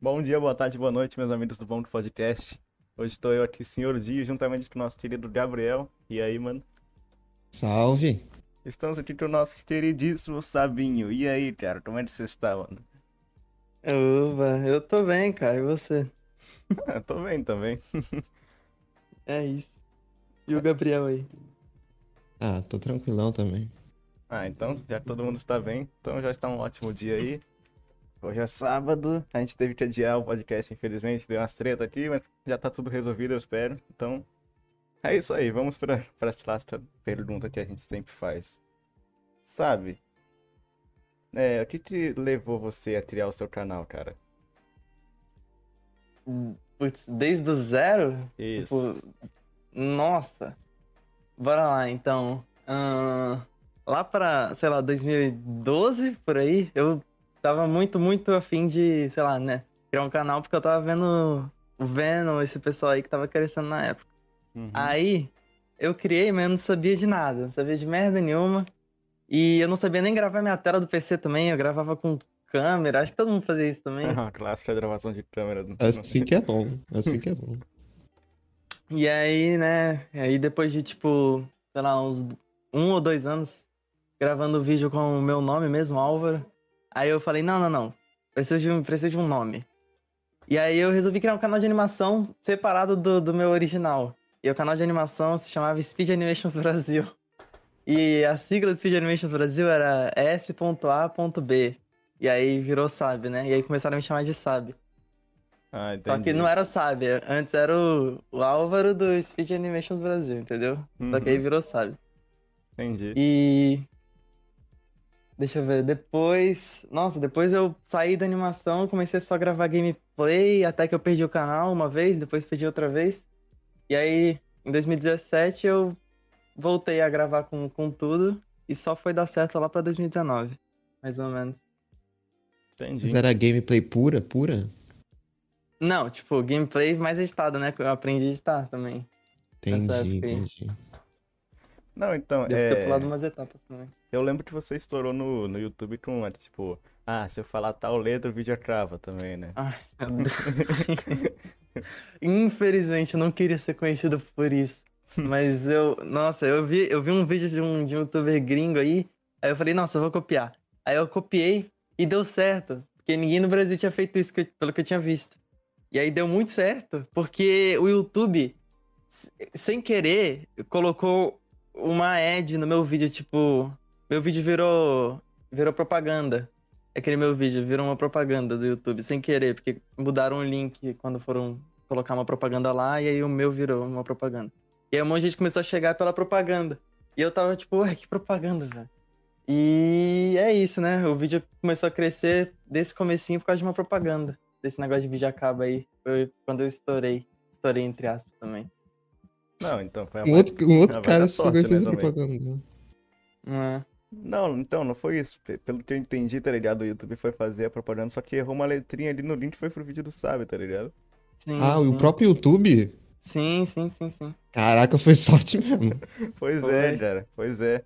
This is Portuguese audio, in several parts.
Bom dia, boa tarde, boa noite, meus amigos do Bom do Podcast. Hoje estou eu aqui, Senhor Dia, juntamente com o nosso querido Gabriel. E aí, mano? Salve! Estamos aqui com o nosso queridíssimo Sabinho. E aí, cara, como é que você está, mano? Oba, eu tô bem, cara, e você? Ah, tô bem também. É isso. E o Gabriel aí? Ah, tô tranquilão também. Ah, então, já que todo mundo está bem, então já está um ótimo dia aí. Hoje é sábado, a gente teve que adiar o podcast, infelizmente, deu umas treta aqui, mas já tá tudo resolvido, eu espero. Então, é isso aí, vamos para a clássica pergunta que a gente sempre faz. Sabe, é, o que te levou você a criar o seu canal, cara? Putz, desde o zero? Isso. Tipo, nossa. Bora lá, então. Ahn, lá pra, sei lá, 2012, por aí, eu tava muito, muito afim de, sei lá, né, criar um canal, porque eu tava vendo o Venom, esse pessoal aí que tava crescendo na época. Uhum. Aí, eu criei, mas eu não sabia de nada, não sabia de merda nenhuma. E eu não sabia nem gravar minha tela do PC também, eu gravava com câmera, acho que todo mundo fazia isso também. A clássica gravação de câmera. Assim que é bom, assim que é bom. E aí, né, aí depois de, tipo, sei lá, uns um ou dois anos gravando vídeo com o meu nome mesmo, Álvaro, aí eu falei, não, não, não, preciso de um, preciso de um nome. E aí eu resolvi criar um canal de animação separado do, do meu original. E o canal de animação se chamava Speed Animations Brasil. E a sigla do Speed Animations Brasil era S.A.B. E aí virou Sabe, né? E aí começaram a me chamar de Sabe. Ah, Só que entendi. não era Sabe, antes era o, o Álvaro do Speed Animations Brasil, entendeu? Só que aí Uhum. virou Sabe. Entendi. E. Deixa eu ver, depois. Nossa, depois eu saí da animação, comecei só a gravar gameplay, até que eu perdi o canal uma vez, depois perdi outra vez. E aí, em 2017, eu voltei a gravar com, com tudo, e só foi dar certo lá pra 2019, mais ou menos. Entendi. Mas era gameplay pura, pura? Não, tipo, gameplay mais editado, né? Que eu aprendi a editar também. Entendi, entendi. Não, então, Devo ter é... pulado umas etapas também. Eu lembro que você estourou no, no YouTube com, tipo, ah, se eu falar tal letra, o vídeo acaba também, né? Ai, meu Deus. Infelizmente, eu não queria ser conhecido por isso. Mas eu, nossa, eu vi, eu vi um vídeo de um, de um youtuber gringo aí, aí eu falei, nossa, eu vou copiar. Aí eu copiei e deu certo, porque ninguém no Brasil tinha feito isso pelo que eu tinha visto. E aí deu muito certo, porque o YouTube, sem querer, colocou uma ad no meu vídeo, tipo, meu vídeo virou virou propaganda. Aquele meu vídeo virou uma propaganda do YouTube, sem querer, porque mudaram o link quando foram colocar uma propaganda lá, e aí o meu virou uma propaganda. E aí um monte de gente começou a chegar pela propaganda. E eu tava tipo, ué, que propaganda, velho. E é isso, né? O vídeo começou a crescer desse comecinho por causa de uma propaganda. Desse negócio de vídeo acaba aí. Foi quando eu estourei. Estourei entre aspas também. Não, então foi a Um outro, um outro Ah, cara chegou sorte, e fez né, também. propaganda. Não é? Não, então, não foi isso. Pe- Pelo que eu entendi, tá ligado? O YouTube foi fazer a propaganda, só que errou uma letrinha ali no link e foi pro vídeo do Sabe, tá ligado? Sim, Ah, sim. o próprio YouTube? Sim, sim, sim, sim. Caraca, foi sorte mesmo. Pois é, Foi. cara, pois é.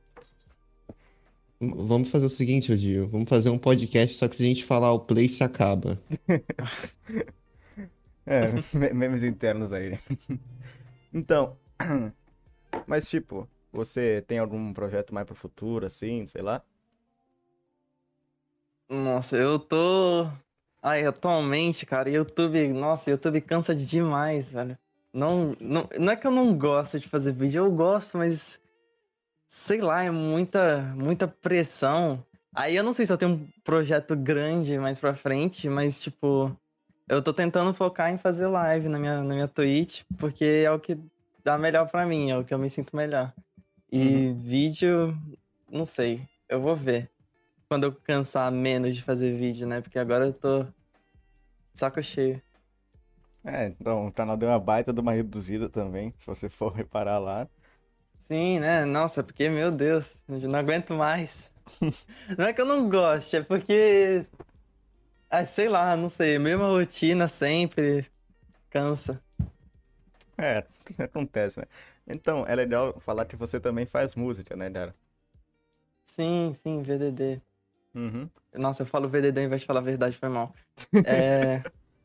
Vamos fazer o seguinte, Odil. Vamos fazer um podcast, só que se a gente falar o play, se acaba. É, me- memes internos aí. Então, mas tipo, você tem algum projeto mais pro futuro, assim, sei lá? Nossa, eu tô. Ai, atualmente, cara, YouTube. Nossa, YouTube cansa de demais, velho. Não, não, não é que eu não gosto de fazer vídeo, eu gosto, mas. Sei lá, é muita, muita pressão. Aí eu não sei se eu tenho um projeto grande mais pra frente, mas, tipo. Eu tô tentando focar em fazer live na minha, na minha Twitch, porque é o que dá melhor pra mim, é o que eu me sinto melhor. E vídeo, não sei, eu vou ver quando eu cansar menos de fazer vídeo, né? Porque agora eu tô saco cheio. É, então o canal deu uma baita de uma reduzida também, se você for reparar lá. Sim, né? Nossa, porque, meu Deus, eu não aguento mais. Não é que eu não goste, é porque. Ah, sei lá, não sei, mesma rotina sempre cansa. É, acontece, né? Então, é legal falar que você também faz música, né, cara? Sim, sim, VDD. Uhum. Nossa, eu falo VDD ao invés de falar a verdade, foi mal. É,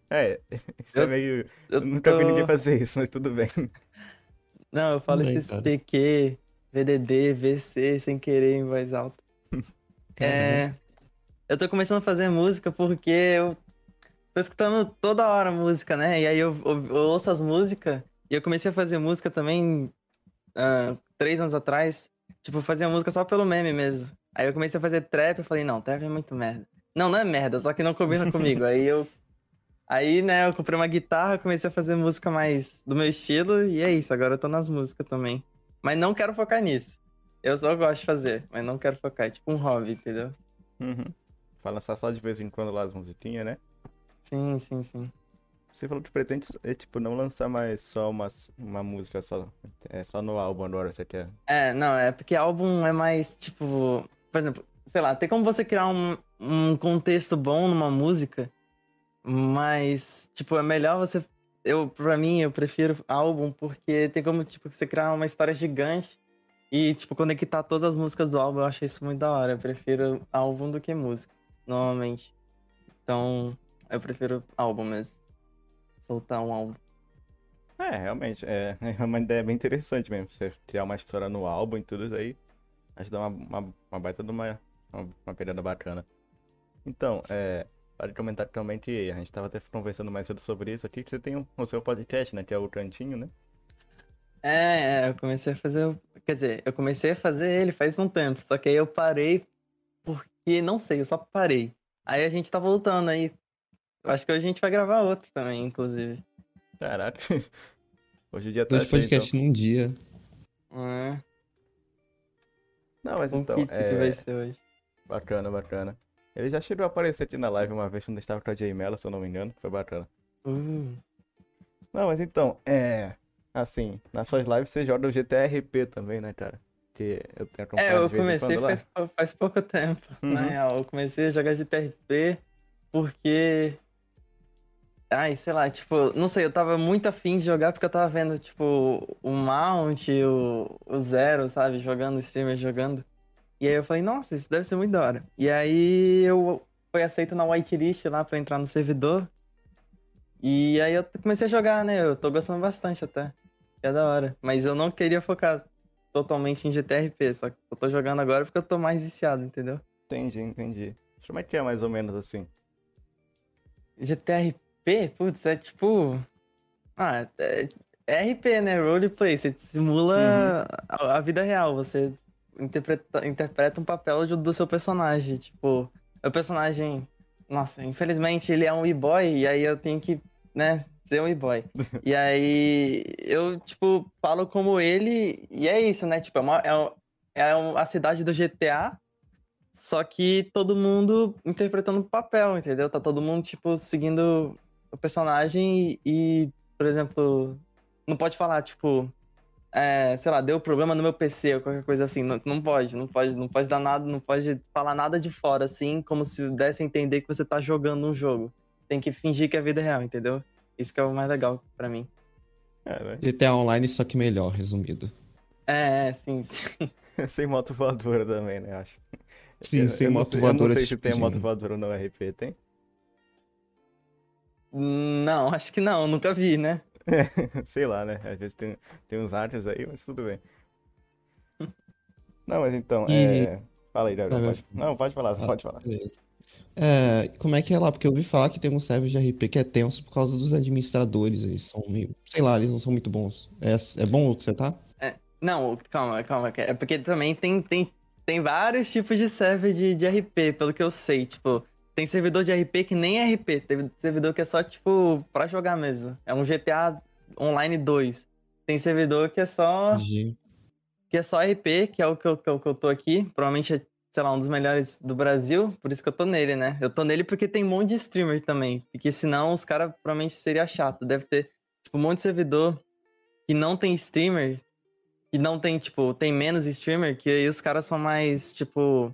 É, isso é Eu- meio. Eu nunca vi tô- ninguém fazer isso, mas tudo bem. Não, eu falo Também, esses cara. PQ, VDD, VC sem querer em voz alta. É, eu tô começando a fazer música porque eu tô escutando toda hora música, né? E aí eu, eu- eu ouço as músicas e eu comecei a fazer música também ah, três anos atrás. Tipo, eu fazia música só pelo meme mesmo. Aí eu comecei a fazer trap, eu falei, não, trap é muito merda. Não, não é merda, só que não combina comigo. Aí eu. Aí, né, eu comprei uma guitarra, comecei a fazer música mais do meu estilo, e é isso, agora eu tô nas músicas também. Mas não quero focar nisso. Eu só gosto de fazer, mas não quero focar. É tipo um hobby, entendeu? Uhum. Fala só, só de vez em quando lá as musiquinhas, né? Sim, sim, sim. Você falou que pretende, é, tipo, não lançar mais só uma, uma música só, é, só no álbum agora, você quer? É, não, é porque álbum é mais, tipo. Por exemplo, sei lá, tem como você criar um, um contexto bom numa música, mas, tipo, é melhor você. Eu, pra mim, eu prefiro álbum porque tem como, tipo, você criar uma história gigante e, tipo, conectar todas as músicas do álbum. Eu acho isso muito da hora. Eu prefiro álbum do que música, normalmente. Então, eu prefiro álbum mesmo. Soltar um álbum. É, realmente, é, é uma ideia bem interessante mesmo, você criar uma história no álbum e tudo isso aí, acho que dá uma, uma, uma baita de uma, uma, uma pegada bacana. Então, é, para comentar também que a gente estava até conversando mais cedo sobre isso aqui, que você tem o, o seu podcast, né, que é o Cantinho, né? É, é, eu comecei a fazer. Quer dizer, eu comecei a fazer ele faz um tempo, só que aí eu parei porque, não sei, eu só parei. Aí a gente tá voltando aí. Eu acho que hoje a gente vai gravar outro também, inclusive. Caraca, hoje o dia tá Dois então. podcasts num dia. É, Não, mas então, pizza que vai é, ser hoje. bacana, bacana. Ele já chegou a aparecer aqui na live uma vez quando estava com a Jay Mello, se eu não me engano, foi bacana. Uh, Não, mas então, é. Assim, nas suas lives você joga o GTRP também, né, cara? Que eu tenho É, acompanhado eu vez em comecei faz, faz pouco tempo, na Uhum. real. Eu comecei a jogar de TRP porque. Ai, sei lá, tipo, não sei, eu tava muito afim de jogar porque eu tava vendo, tipo, o Mount, o, o Zero, sabe, jogando, streamer jogando. E aí eu falei, nossa, isso deve ser muito da hora. E aí eu fui aceito na whitelist lá pra entrar no servidor. E aí eu comecei a jogar, né? Eu tô gostando bastante até. É da hora. Mas eu não queria focar totalmente em GTRP, só que eu tô jogando agora porque eu tô mais viciado, entendeu? Entendi, entendi. Como é que é mais ou menos assim? GTRP, putz, é tipo. Ah, é, é RP, né? Roleplay. Você simula a, a vida real. Você interpreta, interpreta um papel de- do seu personagem. Tipo, o personagem. Nossa, infelizmente ele é um e-boy, e aí eu tenho que, né, ser um e-boy. e aí eu, tipo, falo como ele, e é isso, né? Tipo, é, uma, é, é a cidade do GTA, só que todo mundo interpretando o papel, entendeu? Tá todo mundo, tipo, seguindo o personagem e, por exemplo, não pode falar, tipo, é, sei lá, deu problema no meu PC ou qualquer coisa assim. Não, não pode, não pode, não pode dar nada, não pode falar nada de fora, assim, como se desse a entender que você tá jogando um jogo. Tem que fingir que é vida real, entendeu? Isso que é o mais legal pra mim. É, né? GTA Online, só que melhor, resumido. É, é, sim, sim. Sem moto voadora também, né? Acho. Sim, Eu- sem eu não moto sei- voadora Eu não sei se tem moto voadora no RP, tem? Não, acho que não, nunca vi, né? Sei lá, né? Às vezes tem, tem uns hackers aí, mas tudo bem. Não, mas então, E- é. Fala aí, Gabriel. Vai, Pode... Não, pode falar, pode falar. Beleza. É, como é que é lá? Porque eu ouvi falar que tem um server de RP que é tenso por causa dos administradores. Eles são meio. Sei lá, eles não são muito bons. É, é bom o que você tá? Não, calma, calma. É porque também tem, tem, tem vários tipos de server de, de RP, pelo que eu sei. Tipo, tem servidor de RP que nem é RP. Tem servidor que é só, tipo, pra jogar mesmo. É um GTA Online 2. Tem servidor que é só. Que é só RP, que é o que eu, que eu, que eu tô aqui. Provavelmente é, sei lá, um dos melhores do Brasil, por isso que eu tô nele, né? Eu tô nele porque tem um monte de streamer também. Porque senão os caras provavelmente seria chato. Deve ter, tipo, um monte de servidor que não tem streamer, que não tem, tipo, tem menos streamer, que aí os caras são mais, tipo.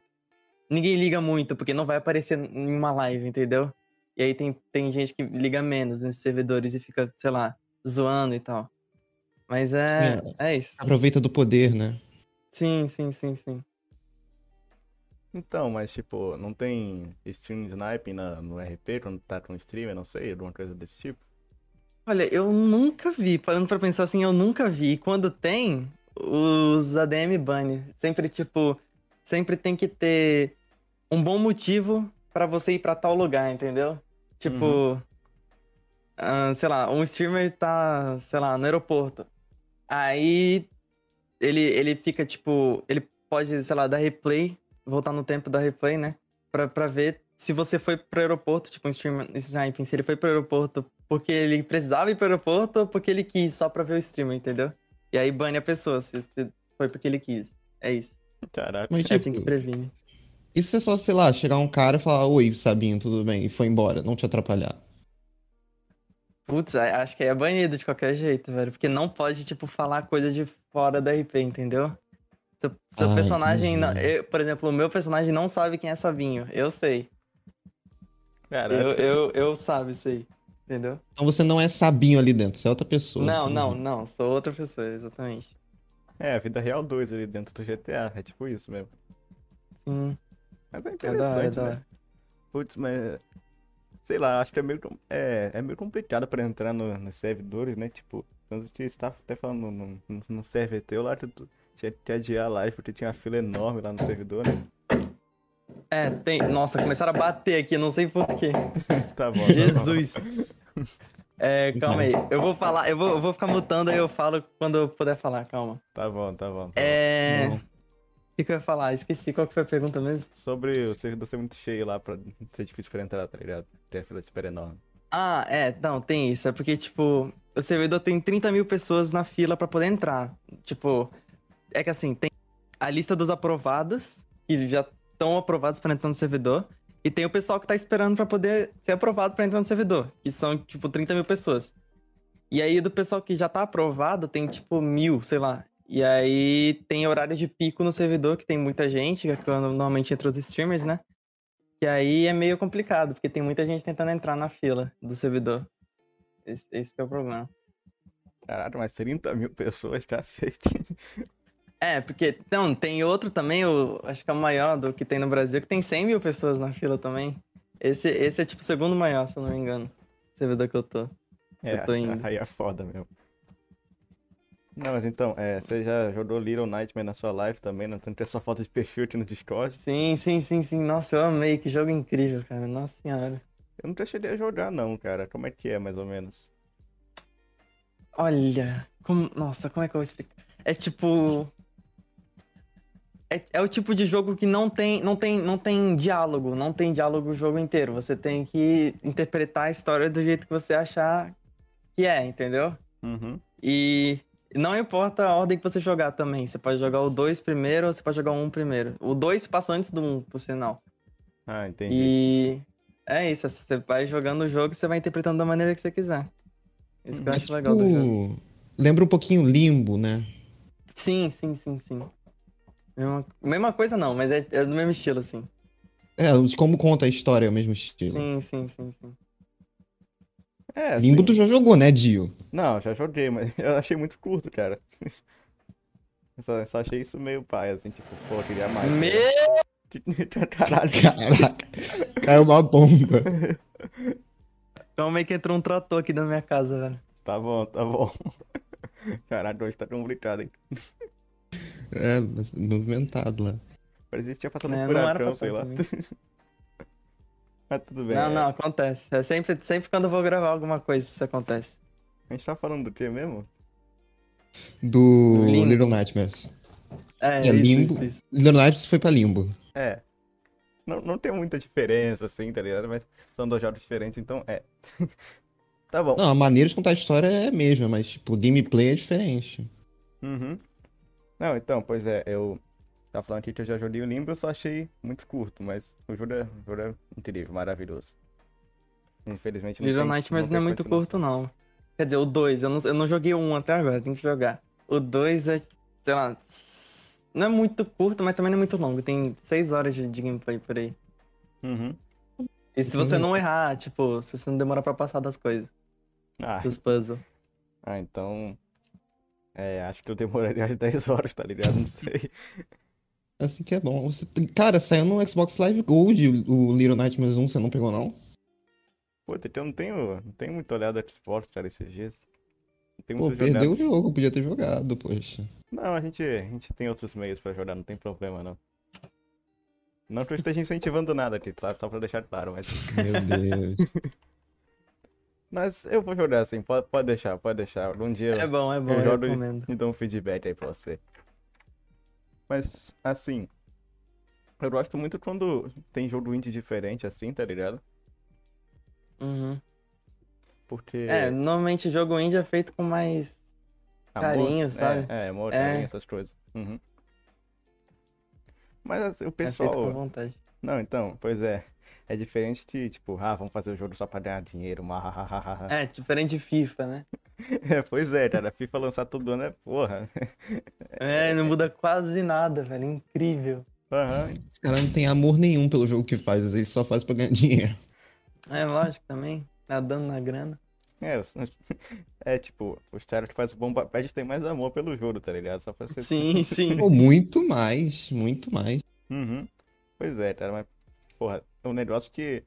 Ninguém liga muito, porque não vai aparecer em uma live, entendeu? E aí tem, tem gente que liga menos nesses servidores e fica, sei lá, zoando e tal. Mas é, é isso. Aproveita do poder, né? Sim, sim, sim, sim. Então, mas tipo, não tem stream sniping na, no RP quando tá com streamer, não sei, alguma coisa desse tipo? Olha, eu nunca vi, parando pra pensar assim, eu nunca vi. E quando tem, os ADM bane. Sempre, tipo, sempre tem que ter um bom motivo pra você ir pra tal lugar, entendeu? Tipo, ah, sei lá, um streamer tá, sei lá, no aeroporto. Aí ele, ele fica, tipo, ele pode, sei lá, dar replay, voltar no tempo da replay, né? Pra, pra ver se você foi pro aeroporto, tipo, um streamer sniping, se ele foi pro aeroporto porque ele precisava ir pro aeroporto ou porque ele quis, só pra ver o streamer, entendeu? E aí bane a pessoa, se, se foi porque ele quis. É isso. Caraca. Mas, É assim que tipo, previne. Isso é só, sei lá, chegar um cara e falar, oi, Sabinho, tudo bem? E foi embora, não te atrapalhar. Putz, acho que aí é banido de qualquer jeito, velho. Porque não pode, tipo, falar coisa de fora da RP, entendeu? Seu, seu Ah, personagem. não- entendi. eu- por exemplo, o meu personagem não sabe quem é Sabinho. Eu sei. Caraca. Eu, eu, eu sabe isso aí. Entendeu? Então você não é Sabinho ali dentro, você é outra pessoa. Não, entendi. não, não. Sou outra pessoa, exatamente. É, a vida real 2 ali dentro do GTA, é tipo isso mesmo. Sim. Mas é É da é interessante, da né? Putz, mas. Sei lá, acho que é meio, é, é meio complicado pra entrar no- nos servidores, né? Tipo, tanto que você tava até falando no, no, no server teu lá, que tu tinha que adiar a live porque tinha uma fila enorme lá no servidor, né? É, tem. Nossa, começaram a bater aqui, não sei porquê. Tá bom. tá bom. Jesus. É, calma aí. Eu vou falar, eu vou, eu vou ficar mutando aí eu falo quando eu puder falar, calma. Tá bom, tá bom. tá bom. É. Não. O que, eu ia falar? Esqueci qual que foi a pergunta mesmo. Sobre o servidor ser muito cheio lá pra ser difícil pra entrar, tá ligado? Ter a fila super enorme. Ah, é, não, tem isso. É porque, tipo, o servidor tem 30 mil pessoas na fila pra poder entrar. Tipo, é que assim, tem a lista dos aprovados, que já estão aprovados pra entrar no servidor, e tem o pessoal que tá esperando pra poder ser aprovado pra entrar no servidor, que são, tipo, 30 mil pessoas. E aí, do pessoal que já tá aprovado, tem, tipo, mil, sei lá. E aí, tem horário de pico no servidor, que tem muita gente, que é quando normalmente entra os streamers, né? E aí é meio complicado, porque tem muita gente tentando entrar na fila do servidor. Esse, esse que é o problema. Caralho, mas 30 mil pessoas, cacete. É, porque. Não, tem outro também, o, acho que é o maior do que tem no Brasil, que tem 100 mil pessoas na fila também. Esse, esse é tipo o segundo maior, se eu não me engano. Servidor que eu tô. É, Eu tô indo. aí é foda mesmo. Não, mas então, é, você já jogou Little Nightmare na sua live também, né? Então tem sua foto de perfil aqui no Discord. Sim, sim, sim, sim. Nossa, eu amei, que jogo incrível, cara. Nossa senhora. Eu nunca cheguei a jogar não, cara. Como é que é, mais ou menos? Olha, como, nossa, como é que eu vou explicar? É tipo, é, é o tipo de jogo que não tem, não tem, não tem diálogo, não tem diálogo o jogo inteiro. Você tem que interpretar a história do jeito que você achar que é, entendeu? Uhum. E não importa a ordem que você jogar também. Você pode jogar o 2 primeiro ou você pode jogar o 1 um primeiro. O 2 passa antes do 1, um, por sinal. Ah, entendi. E é isso, você vai jogando o jogo e você vai interpretando da maneira que você quiser. Isso que eu acho legal do jogo. tipo, lembra um pouquinho Limbo, né? Sim, sim, sim, sim. Mesma, mesma coisa não, mas é, é do mesmo estilo, assim. É, como conta a história é o mesmo estilo. Sim, sim, sim, sim. É, Limbo assim, tu já jogou, né, Dio? Não, já joguei, mas eu achei muito curto, cara. Eu Só, só achei isso meio pai, assim, tipo, pô, eu queria mais. tá Meu! ligado? Caralho. Caraca, caiu uma bomba. Calma aí que entrou um trator aqui na minha casa, velho. Tá bom, tá bom. Caralho, hoje tá complicado, hein? É, mas movimentado lá. Parecia que tinha passado É, um furacão, sei lá. Mas tudo bem. não, é. não, acontece. É sempre, sempre quando eu vou gravar alguma coisa isso acontece. A gente tá falando do que mesmo? Do Limbo. Little Nightmares. É, É, isso, Limbo. isso, isso. Little Nightmares foi pra Limbo. É. Não, não tem muita diferença, assim, tá ligado? Mas são dois jogos diferentes, então é. tá bom. Não, a maneira de contar a história é a mesma, mas, tipo, o gameplay é diferente. Uhum. Não, então, pois é, eu tava falando aqui que eu já joguei o Limbo, eu só achei muito curto, mas o jogo é, o jogo é incrível, maravilhoso. Infelizmente não Little tem- Nightmares tem não é muito curto, não. Quer dizer, o 2, eu não, eu não joguei o 1 um até agora, tem que jogar. O 2 é, sei lá, não é muito curto, mas também não é muito longo. Tem 6 horas de, de gameplay por aí. Uhum. E se você não errar, tipo, se você não demorar pra passar das coisas, Ah, dos puzzles. ah, então. É, acho que eu demoraria as 10 horas, tá ligado? Não sei. Assim que é bom. Você... Cara, saiu no Xbox Live Gold o Little Nightmares 1, você não pegou, não? Pô, eu não tenho, não tenho muito olhado Xbox, cara, esses dias. Não tenho Pô, muito perdeu jogado. o jogo, podia ter jogado, poxa. Não, a gente, a gente tem outros meios pra jogar, não tem problema, não. Não que eu esteja incentivando nada aqui, sabe? Só pra deixar claro, mas... Meu Deus. Mas eu vou jogar assim, pode, pode deixar, pode deixar. Algum dia É bom, é bom, eu eu jogo recomendo. e dou um feedback aí pra você. Mas, assim, eu gosto muito quando tem jogo indie diferente assim, tá ligado? Uhum. Porque É, normalmente jogo indie é feito com mais. amor, carinho, é, sabe? É, amor, É. carinho, essas coisas. Uhum. Mas assim, o É feito com pessoal... vontade. Não, então, pois é. É diferente de, tipo, ah, vamos fazer o jogo só pra ganhar dinheiro, mahahaha. É, diferente de FIFA, né? É, pois é, cara, a FIFA lançar todo ano é porra. É, não muda quase nada, velho. Incrível. Aham, Os caras não tem amor nenhum pelo jogo que faz, eles só fazem pra ganhar dinheiro. É, lógico também. Nadando na grana. É, é tipo, os caras que fazem o Bomba Pet têm mais amor pelo jogo, tá ligado? Só pra ser. Sim, sim. Pô, muito mais, muito mais. Uhum. Pois é, cara, mas, porra, é um negócio que.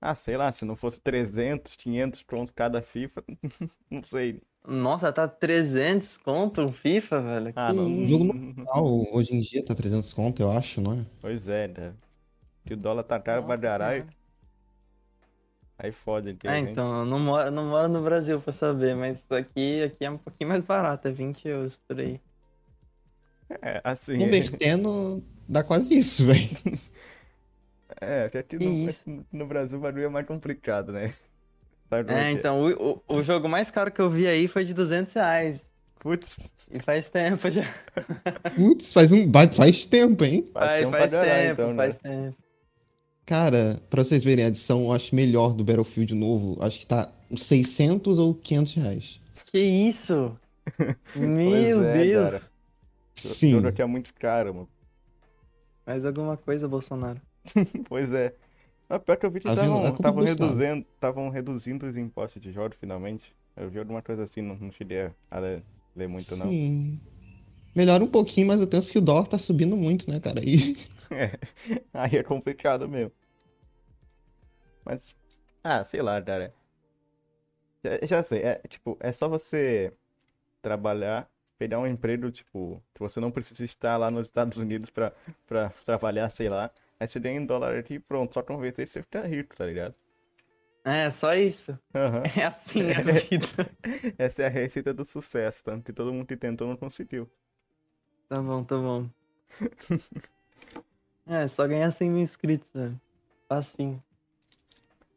Ah, sei lá, se não fosse 300, 500 pronto cada FIFA, não sei. Nossa, tá 300 conto um FIFA, velho. Ah, que não. Isso? jogo normal, hoje em dia tá 300 conto, eu acho, não é? Pois é, cara. Que o dólar tá caro pra Nossa caralho, Senhora. aí fode, É, entende? então, eu não moro, não moro no Brasil pra saber, mas aqui, aqui é um pouquinho mais barato, é 20 euros por aí. É, assim. Convertendo, dá quase isso, velho. É, porque aqui Que no, no Brasil o bagulho é mais complicado, né? Sabe como É, que então, o, o, o jogo mais caro que eu vi aí foi de 200 reais. Putz, E faz tempo já. Putz, faz, um, faz tempo, hein? Faz, faz caralho, tempo, então, né? faz tempo. Cara, pra vocês verem, a edição eu acho melhor do Battlefield novo. Acho que tá uns 600 ou 500 reais. Que isso? Meu é, Deus. cara. O Sim. jogo aqui é muito caro, mano. Faz alguma coisa, Bolsonaro. Pois é. Mas pior que eu vi que estavam reduzindo, reduzindo os impostos de jogos finalmente. Eu vi alguma coisa assim, não, não cheguei a- ler, ler muito não. Sim. Melhora um pouquinho, mas eu penso que o dólar tá subindo muito, né, cara? E É, aí é complicado mesmo. Mas, ah, sei lá, cara. Já, já sei, é tipo, é só você trabalhar, pegar um emprego, tipo, que você não precisa estar lá nos Estados Unidos pra trabalhar, sei lá. Aí você ganha em dólar aqui e pronto, só converter e você fica rico, tá ligado? É, só isso. Aham. É assim a vida. Essa é a receita do sucesso, tanto que todo mundo que tentou não conseguiu. Tá bom, tá bom. É, só ganhar 100 mil inscritos, velho. Facinho.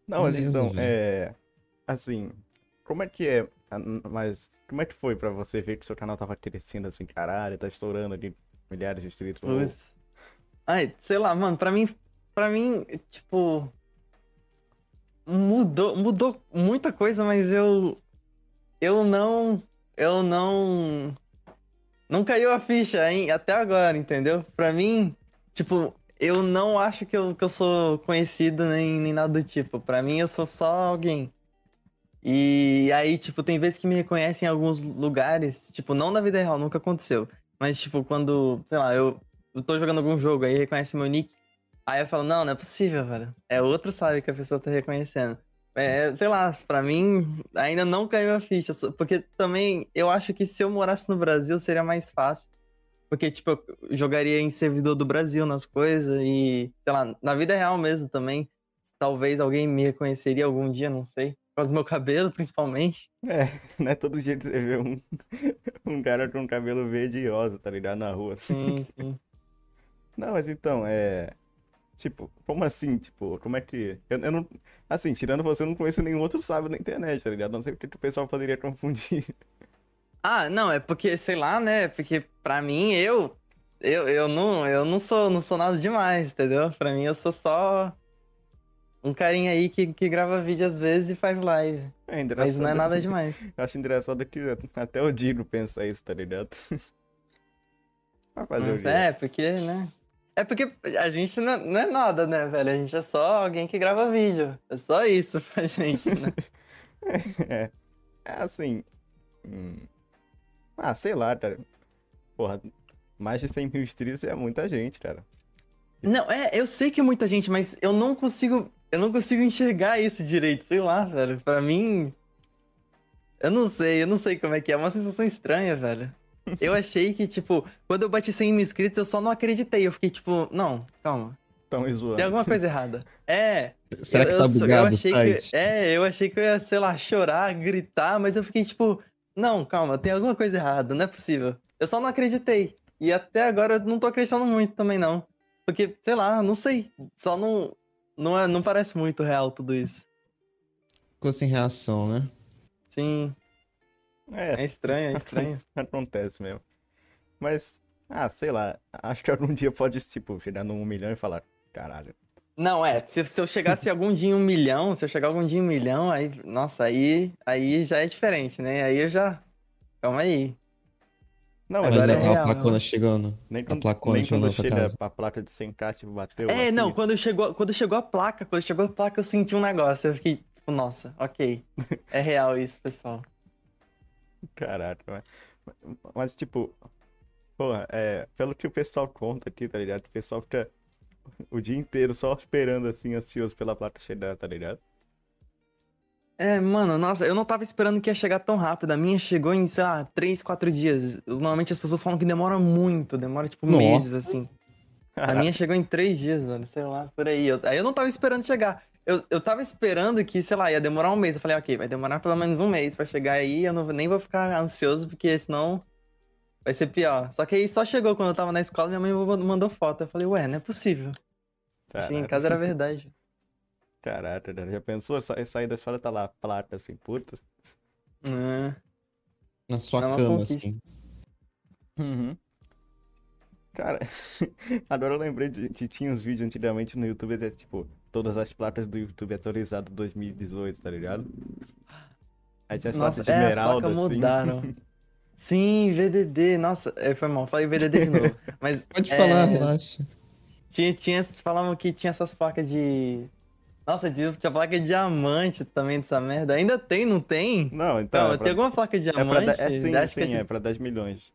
Não, mas Beleza, então, é. Assim, como é que é. Mas como é que foi pra você ver que seu canal tava crescendo assim, caralho, tá estourando ali milhares de inscritos? Ou- Putz. Ai, sei lá, mano, pra mim, pra mim, tipo. Mudou, mudou muita coisa, mas eu. Eu não. Eu não. Não caiu a ficha hein, até agora, entendeu? Pra mim, tipo, eu não acho que eu, que eu sou conhecido nem, nem nada do tipo. Pra mim, eu sou só alguém. E aí, tipo, tem vezes que me reconhecem em alguns lugares, tipo, não na vida real, nunca aconteceu. Mas, tipo, quando, sei lá, eu, eu tô jogando algum jogo aí reconhece meu nick, aí eu falo, não, não é possível, velho. É outro sabe que a pessoa tá reconhecendo. É, sei lá, pra mim ainda não caiu a ficha, porque também eu acho que se eu morasse no Brasil seria mais fácil. Porque, tipo, eu jogaria em servidor do Brasil nas coisas e, sei lá, na vida real mesmo também, talvez alguém me reconheceria algum dia, não sei. Por causa do meu cabelo, principalmente. É, não é todo dia você vê um, um cara com cabelo verde e rosa, tá ligado? Na rua. Sim, sim. Não, mas então, é. Tipo, como assim? Tipo, como é que. Eu, eu não. Assim, tirando você, eu não conheço nenhum outro sábio na internet, tá ligado? Não sei porque que o pessoal poderia confundir. Ah, não, é porque, sei lá, né? Porque pra mim, eu. Eu, eu, não, eu não sou não sou nada demais, entendeu? Pra mim, eu sou só um carinha aí que, que grava vídeo às vezes e faz live. É Mas não é engraçado. nada demais. Eu acho engraçado que até o Dino pensa isso, tá ligado? Vai fazer o quê? é, porque, né? É porque a gente não, não é nada, né, velho? A gente é só alguém que grava vídeo. É só isso pra gente, né? É, é assim. hum, Ah, sei lá, cara. Porra, Mais de 100 mil inscritos é muita gente, cara. Não, é, eu sei que é muita gente, mas eu não consigo. Eu não consigo enxergar isso direito, sei lá, velho. Pra mim. Eu não sei, eu não sei como é que é. É uma sensação estranha, velho. Eu achei que, tipo, quando eu bati 100 mil inscritos, eu só não acreditei. Eu fiquei, tipo, não, calma. Tão zoando. Tem alguma coisa errada. É. Será que eu, tá eu- bugado eu o achei site? que, É, eu achei que eu ia, sei lá, chorar, gritar, mas eu fiquei, tipo, não, calma, tem alguma coisa errada, não é possível. Eu só não acreditei. E até agora eu não tô acreditando muito também, não. Porque, sei lá, não sei. Só não. Não, é, não parece muito real tudo isso. Ficou sem reação, né? Sim, É, é estranho, é estranho. acontece mesmo. Mas, ah, sei lá. Acho que algum dia pode, tipo, chegar num milhão e falar, caralho. Não, é, se, se eu chegasse algum dia em um milhão, se eu chegar algum dia em um milhão, aí, nossa, aí, aí já é diferente, né? Aí eu já. Calma aí. Não, Mas Agora a, é a real, placona né? chegando. nem a quando, placona nem chegando quando chega casa. a placa de 100k, tipo, bateu. É, assim, não, quando chegou, quando chegou a placa, quando chegou a placa, eu senti um negócio. Eu fiquei, tipo, nossa, ok. É real isso, pessoal. Caraca, mas, mas tipo, porra, é, pelo que o pessoal conta aqui, tá ligado? O pessoal fica o dia inteiro só esperando, assim, ansioso pela placa chegar, tá ligado? É, mano, nossa, eu não tava esperando que ia chegar tão rápido. A minha chegou em, sei lá, 3, 4 dias. Normalmente as pessoas falam que demora muito, demora tipo Nossa. meses, assim. A minha chegou em 3 dias, mano, sei lá, por aí. Eu- aí eu não tava esperando chegar. Eu, eu tava esperando que, sei lá, ia demorar um mês. Eu falei, ok, vai demorar pelo menos um mês pra chegar aí. Eu não, nem vou ficar ansioso, porque senão vai ser pior. Só que aí só chegou quando eu tava na escola, minha mãe mandou foto. Eu falei, ué, não é possível. Achei em Caraca, casa era verdade. caraca, cara, já pensou? Sa- Sair da escola tá lá, a placa assim, puta. É. Na sua É cama, conquista. assim. Uhum. Cara, agora eu lembrei de que tinha uns vídeos antigamente no YouTube, de, tipo, todas as placas do YouTube atualizadas 2018, tá ligado? Aí tinha as placas Nossa, de é, as esmeralda, placas assim. mudaram. Sim, VDD. Nossa, é, foi mal. Falei VDD de novo. Mas Pode é, falar, relaxa. tinha, tinha, falavam que tinha essas placas de... Nossa, tinha tinha placa de diamante também dessa merda. Ainda tem, não tem? Não, então, Não, é pra, tem alguma placa de é pra, diamante? da- é, sim, Acho que sim, é é de- pra 10 milhões.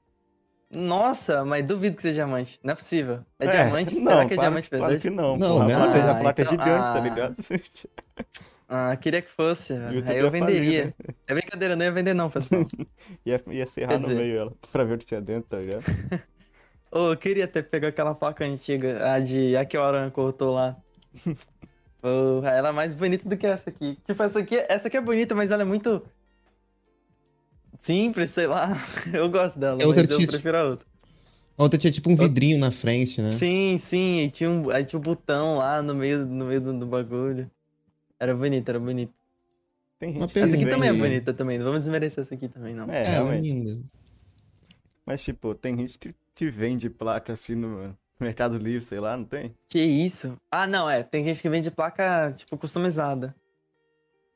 Nossa, mas duvido que seja diamante. Não é possível. É, É, diamante? Não, Será que é claro, diamante claro verdade? que não, Não, a não é placa, não. a placa é Ah, então- gigante, tá ah. ligado? Ah, queria que fosse. YouTube Aí eu falir, venderia. né? É brincadeira, eu não ia vender não, pessoal. Ia, ia serrar Quer no dizer- meio ela, pra ver o que tinha dentro, tá ligado? Ô, eu queria ter pego aquela placa antiga, a de a que o Aran cortou lá. Porra, ela é mais bonita do que essa aqui. Tipo, essa aqui, essa aqui é bonita, mas ela é muito simples, sei lá. Eu gosto dela, É outra mas eu Tite. prefiro a outra. Ontem tinha tipo um vidrinho na frente, né? Sim, sim, aí tinha um, aí tinha um botão lá no meio, no meio do, do bagulho. Era bonito, era bonito. Tem gente que Essa aqui também é bonita também, não vamos desmerecer essa aqui também, não. É, É, linda. Mas, tipo, tem gente que, que vende placa assim no Mercado Livre, sei lá, não tem? Que isso? Ah, não, é, tem gente que vende placa, tipo, customizada.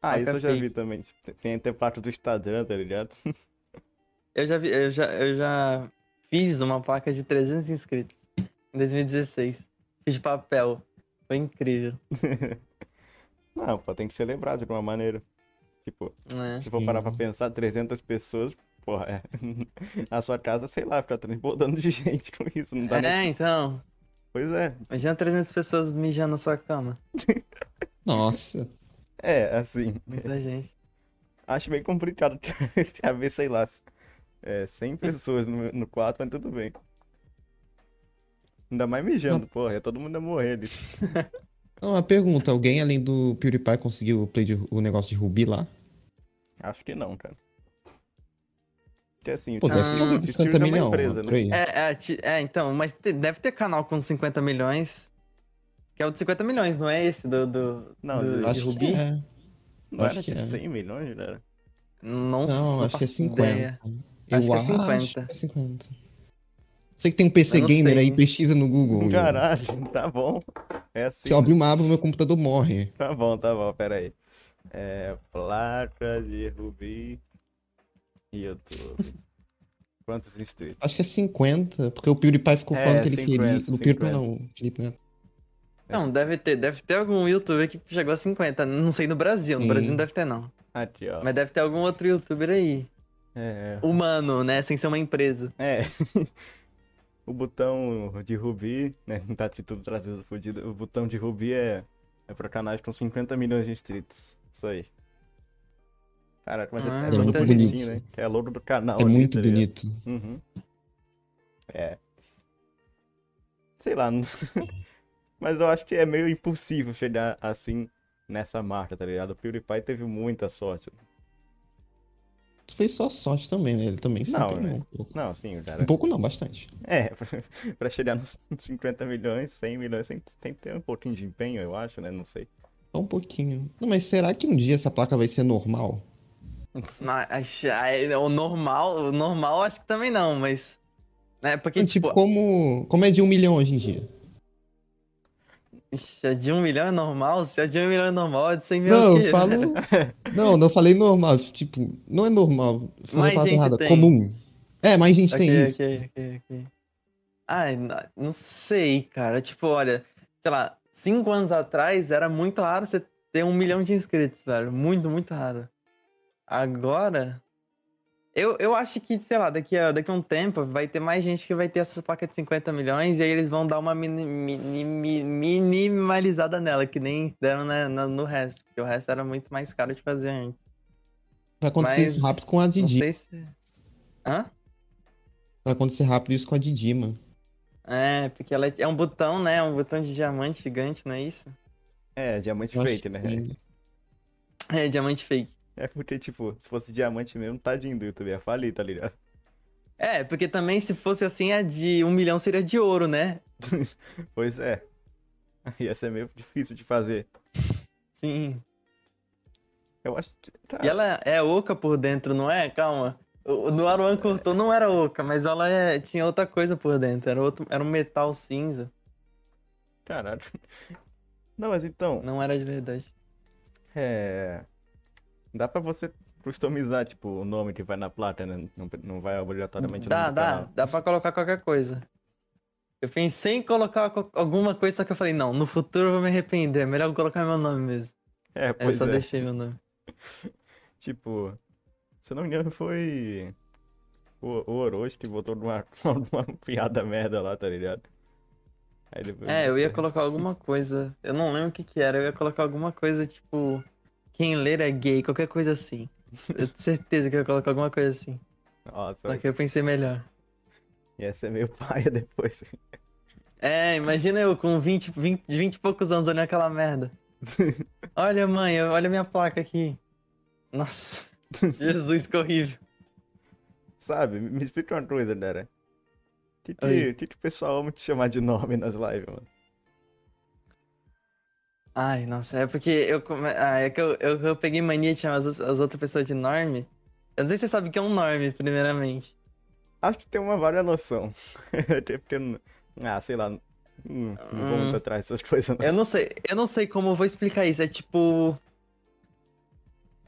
Ah, isso eu já fake. vi também. Tem- até placa do Instagram, tá ligado? Eu já vi, eu já, eu já fiz uma placa de 300 inscritos em 2016. Fiz de papel. Foi incrível. Não, pô, tem que ser lembrado de alguma maneira. Tipo, né? se for parar pra pensar, 300 pessoas, porra, é. A sua casa, sei lá, fica transbordando de gente com isso, não dá É, nem... então. Pois é. Imagina 300 pessoas mijando na sua cama. Nossa. É, assim, Muita gente. acho bem complicado caber, sei lá, é, 100 pessoas no, no quarto, mas tudo bem. Ainda mais mijando, porra, ia todo mundo ia morrer ali. Não, uma pergunta, alguém além do PewDiePie conseguiu o, play de- o negócio de Ruby lá? Acho que não, cara. Porque assim, o Pô, deve Ah, ter alguém com Steve 50 é uma milhões, né? É, é, é, então, mas te- deve ter canal com 50 milhões. Que é o de 50 milhões, não é esse do, do, Não, do- de- de Acho que Rubi? é. Não acho era que de é. 100 milhões, galera? Não, Não, acho que é faço 50. ideia. Eu Acho que é acho 50. que é 50. Você que tem um PC gamer sei. aí, pesquisa no Google. Caralho, tá bom. É assim. Se eu abrir uma aba, meu computador morre. Tá bom, tá bom, pera aí. É, placa de Rubi YouTube. Quantos inscritos? Acho que é 50, porque o PewDiePie ficou É, falando que ele 50, queria. O PewDiePie 50. não, o Felipe Neto. Não, deve ter, deve ter algum youtuber que chegou a 50. Não sei no Brasil, no Sim. Brasil não deve ter, não. Aqui, ó. Mas deve ter algum outro youtuber aí. É. Humano, né? Sem ser uma empresa. É. o botão de Rubi, né? Não tá de tudo trazido fudido. O botão de Rubi é, é pra canais com 50 milhões de inscritos. Isso aí. Caraca, mas Ah, é, é muito bonitinho, bonito. né? Que é logo do canal. É ali, muito tá bonito. Uhum. É. Sei lá. não- Mas eu acho que é meio impossível chegar assim nessa marca, tá ligado? O PewDiePie teve muita sorte. Foi só sorte também, né? Ele também se Não, né? um pouco. Não, sim, cara. Um pouco não, bastante. É, pra chegar nos 50 milhões, 100 milhões, tem, tem que ter um pouquinho de empenho, eu acho, né? Não sei. Só um pouquinho. Não, mas será que um dia essa placa vai ser normal? Mas, o normal, o normal acho que também não, mas. É porque, tipo, tipo, como, como é de um milhão hoje em dia? Ixi, a de um milhão é normal? Se a de um milhão é normal, a de 100 mil é Não, eu falo. Não, não falei normal. Tipo, não é normal. Falei Mais gente errada. tem. Comum. É, mais gente tem Ok, isso. ok, ok, ok. Ai, não sei, cara. Tipo, olha, sei lá, cinco anos atrás era muito raro você ter um milhão de inscritos, velho. Muito, muito raro. Agora. Eu, eu acho que, sei lá, daqui a, daqui a um tempo vai ter mais gente que vai ter essa placa de 50 milhões e aí eles vão dar uma mini- mini- mi- minimalizada nela, que nem deram na- na- no resto. Porque o resto era muito mais caro de fazer antes. Vai acontecer Mas isso rápido com a Não Didi. sei se. Hã? Vai acontecer rápido isso com a Didi, mano. É, porque ela é, é um botão, né? Um botão de diamante gigante, não é isso? É, diamante Eu fake, né? É, diamante fake. É porque, tipo, se fosse diamante mesmo, tadinho do YouTube, ia falir, tá ligado? É, porque também se fosse assim, a de um milhão seria de ouro, né? Pois é. Ia ser meio difícil de fazer. Sim. Eu acho que. E ela é oca por dentro, não é? Calma. O o do Aruan cortou não era oca, mas ela é- tinha outra coisa por dentro. Era, outro, era um metal cinza. Caralho. Não, mas então, Não era de verdade. é. Dá pra você customizar, tipo, o nome que vai na placa, né? Não, não vai obrigatoriamente Dá, do dá. canal. Dá pra colocar qualquer coisa. Eu pensei em colocar co- alguma coisa, só que eu falei, não, no futuro eu vou me arrepender. É melhor eu colocar meu nome mesmo. É, Aí eu pois só é. deixei meu nome. Tipo, se eu não me engano, foi o, o Orochi que botou numa, numa piada merda lá, tá ligado? Aí depois É, eu ia colocar alguma coisa. Eu não lembro o que que era. Eu ia colocar alguma coisa tipo. Quem ler é gay, qualquer coisa assim. Eu tenho certeza que eu ia colocar alguma coisa assim. Nossa, Só que eu pensei melhor. ia ser meio paia depois. É, imagina eu com 20, 20, 20 e poucos anos olhando aquela merda. Olha, mãe, olha minha placa aqui. Nossa. Jesus, que horrível. Sabe? Me explica uma coisa, Dara. O que, que, Oi. que, que o pessoal ama te chamar de nome nas lives, mano? Ai, nossa, é porque eu, come... ah, é que eu, eu, eu peguei mania de chamar as, as outras pessoas de norme. Eu não sei se você sabe o que é um norme, primeiramente. Acho que tem uma vaga noção. Até porque, ah, sei lá, não, não vou Hum. muito atrás dessas coisas, não. Eu não sei, eu não sei como eu vou explicar isso. É tipo.